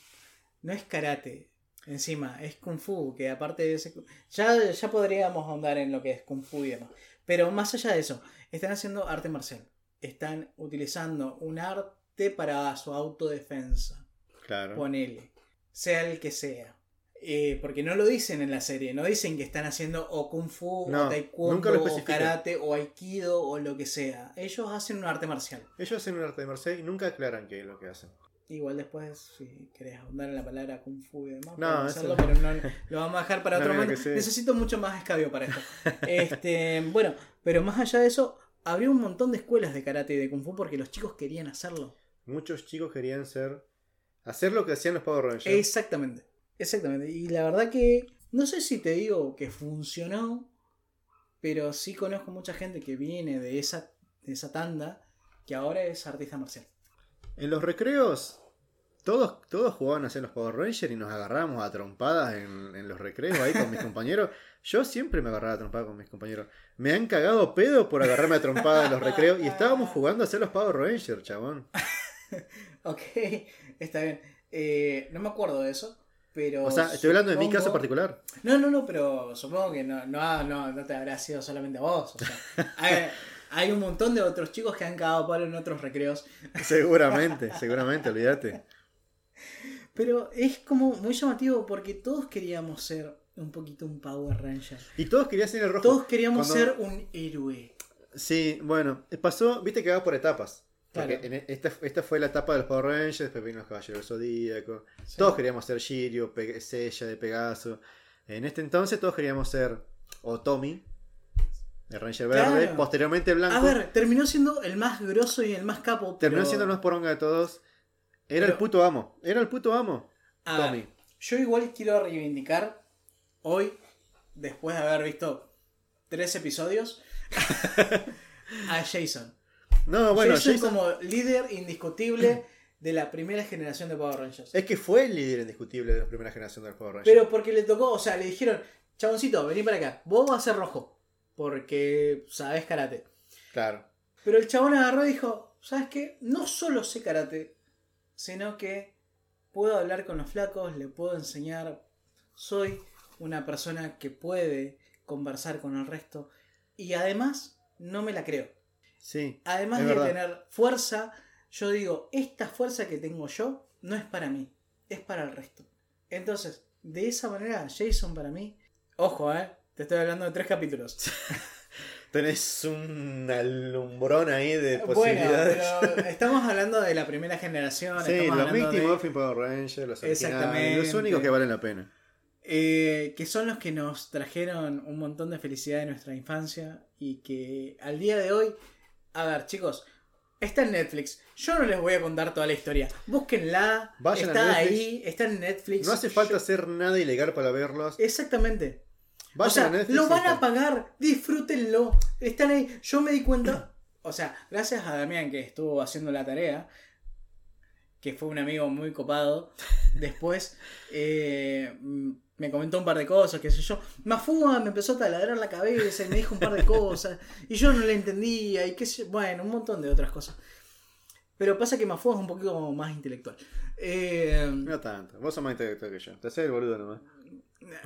no es karate. Encima, es kung fu, que aparte de ese... Ya, ya podríamos ahondar en lo que es kung fu y demás. Pero más allá de eso, están haciendo arte marcial. Están utilizando un arte para su autodefensa. Claro. Ponele. Sea el que sea. Eh, porque no lo dicen en la serie. No dicen que están haciendo o kung fu, No, o taekwondo, o karate, o aikido, o lo que sea. Ellos hacen un arte marcial. Ellos hacen un arte marcial y nunca aclaran qué es lo que hacen. Igual después, si querés ahondar en la palabra Kung Fu y demás, No, hacerlo, pero no, lo vamos a dejar para No, otro momento. sí. Necesito mucho más escabio para esto. Este, bueno, pero más allá de eso, abrió un montón de escuelas de karate y de Kung Fu porque los chicos querían hacerlo. Muchos chicos querían ser. hacer lo que hacían los Power Rangers. Exactamente, exactamente. Y la verdad que, no sé si te digo que funcionó, pero sí conozco mucha gente que viene de esa, de esa tanda que ahora es artista marcial. En los recreos, todos, todos jugaban a ser los Power Rangers y nos agarrábamos a trompadas en, en los recreos ahí con mis compañeros. Yo siempre me agarraba a trompadas con mis compañeros. Me han cagado pedo por agarrarme a trompadas en los recreos y estábamos jugando a ser los Power Rangers, chabón. Ok, está bien. Eh, no me acuerdo de eso, pero. O sea, estoy hablando de mi supongo- caso particular. No, no, no, pero supongo que no, no, no, no te habrá sido solamente a vos. O sea, hay un montón de otros chicos que han cagado palo en otros recreos. Seguramente, seguramente, olvídate. Pero es como muy llamativo porque todos queríamos ser un poquito un Power Ranger. Y todos querían ser el rojo. Todos queríamos Cuando- ser un héroe. Sí, bueno, pasó, viste que va por etapas. Porque Claro. en esta, esta fue la etapa de los Power Rangers, después vino los Caballeros del Zodíaco. Sí. Todos queríamos ser Shiryu, Pe- Seiya de Pegaso. En este entonces todos queríamos ser o Tommy, el Ranger Claro. Verde, posteriormente Blanco. A ver, terminó siendo el más grosso y el más capo. terminó pero- siendo el más poronga de todos. Era el puto amo. Era el puto amo. A ver, Tommy. yo igual quiero reivindicar hoy, después de haber visto tres episodios, a Jason. No, bueno, Jason, Jason- como líder indiscutible de la primera generación de Power Rangers. es que fue el líder indiscutible de la primera generación de Power Rangers. Pero porque le tocó, o sea, le dijeron, chaboncito, vení para acá, vos vas a ser rojo, porque sabes karate. Claro. Pero el chabón agarró y dijo, ¿sabes qué? No solo sé karate, sino que puedo hablar con los flacos, le puedo enseñar, soy una persona que puede conversar con el resto y además no me la creo. Sí. Además de verdad. tener fuerza, yo digo, esta fuerza que tengo yo no es para mí, es para el resto. Entonces, de esa manera, Jason para mí, ojo, eh, te estoy hablando de tres capítulos. Tenés un alumbrón ahí de Bueno, posibilidades. pero estamos hablando de la primera generación. Sí, los Mighty de- Morphin Power Rangers, los Exactamente. los únicos que valen la pena. eh, que son los que nos trajeron un montón de felicidad de nuestra infancia y que al día de hoy, a ver chicos, está en Netflix. Yo no les voy a contar toda la historia. Búsquenla. Vayan está ahí, está en Netflix. No hace falta Yo- hacer nada ilegal para verlos. Exactamente. Vayan o sea, a Netflix lo van a pagar, disfrútenlo. Están ahí. Yo me di cuenta, o sea, gracias a Damián que estuvo haciendo la tarea, que fue un amigo muy copado. Después eh, mm, me comentó un par de cosas, qué sé yo. Mafúa me empezó a taladrar la cabeza y me dijo un par de cosas. Y yo no le entendía y qué sé yo. Bueno, un montón de otras cosas. Pero pasa que Mafúa es un poquito más intelectual. Eh, No tanto. Vos sos más intelectual que yo. Te haces el boludo nomás.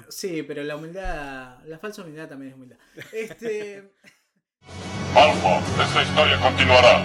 Sí, pero la humildad, la falsa humildad también es humildad. Este. Alfa, esta historia continuará.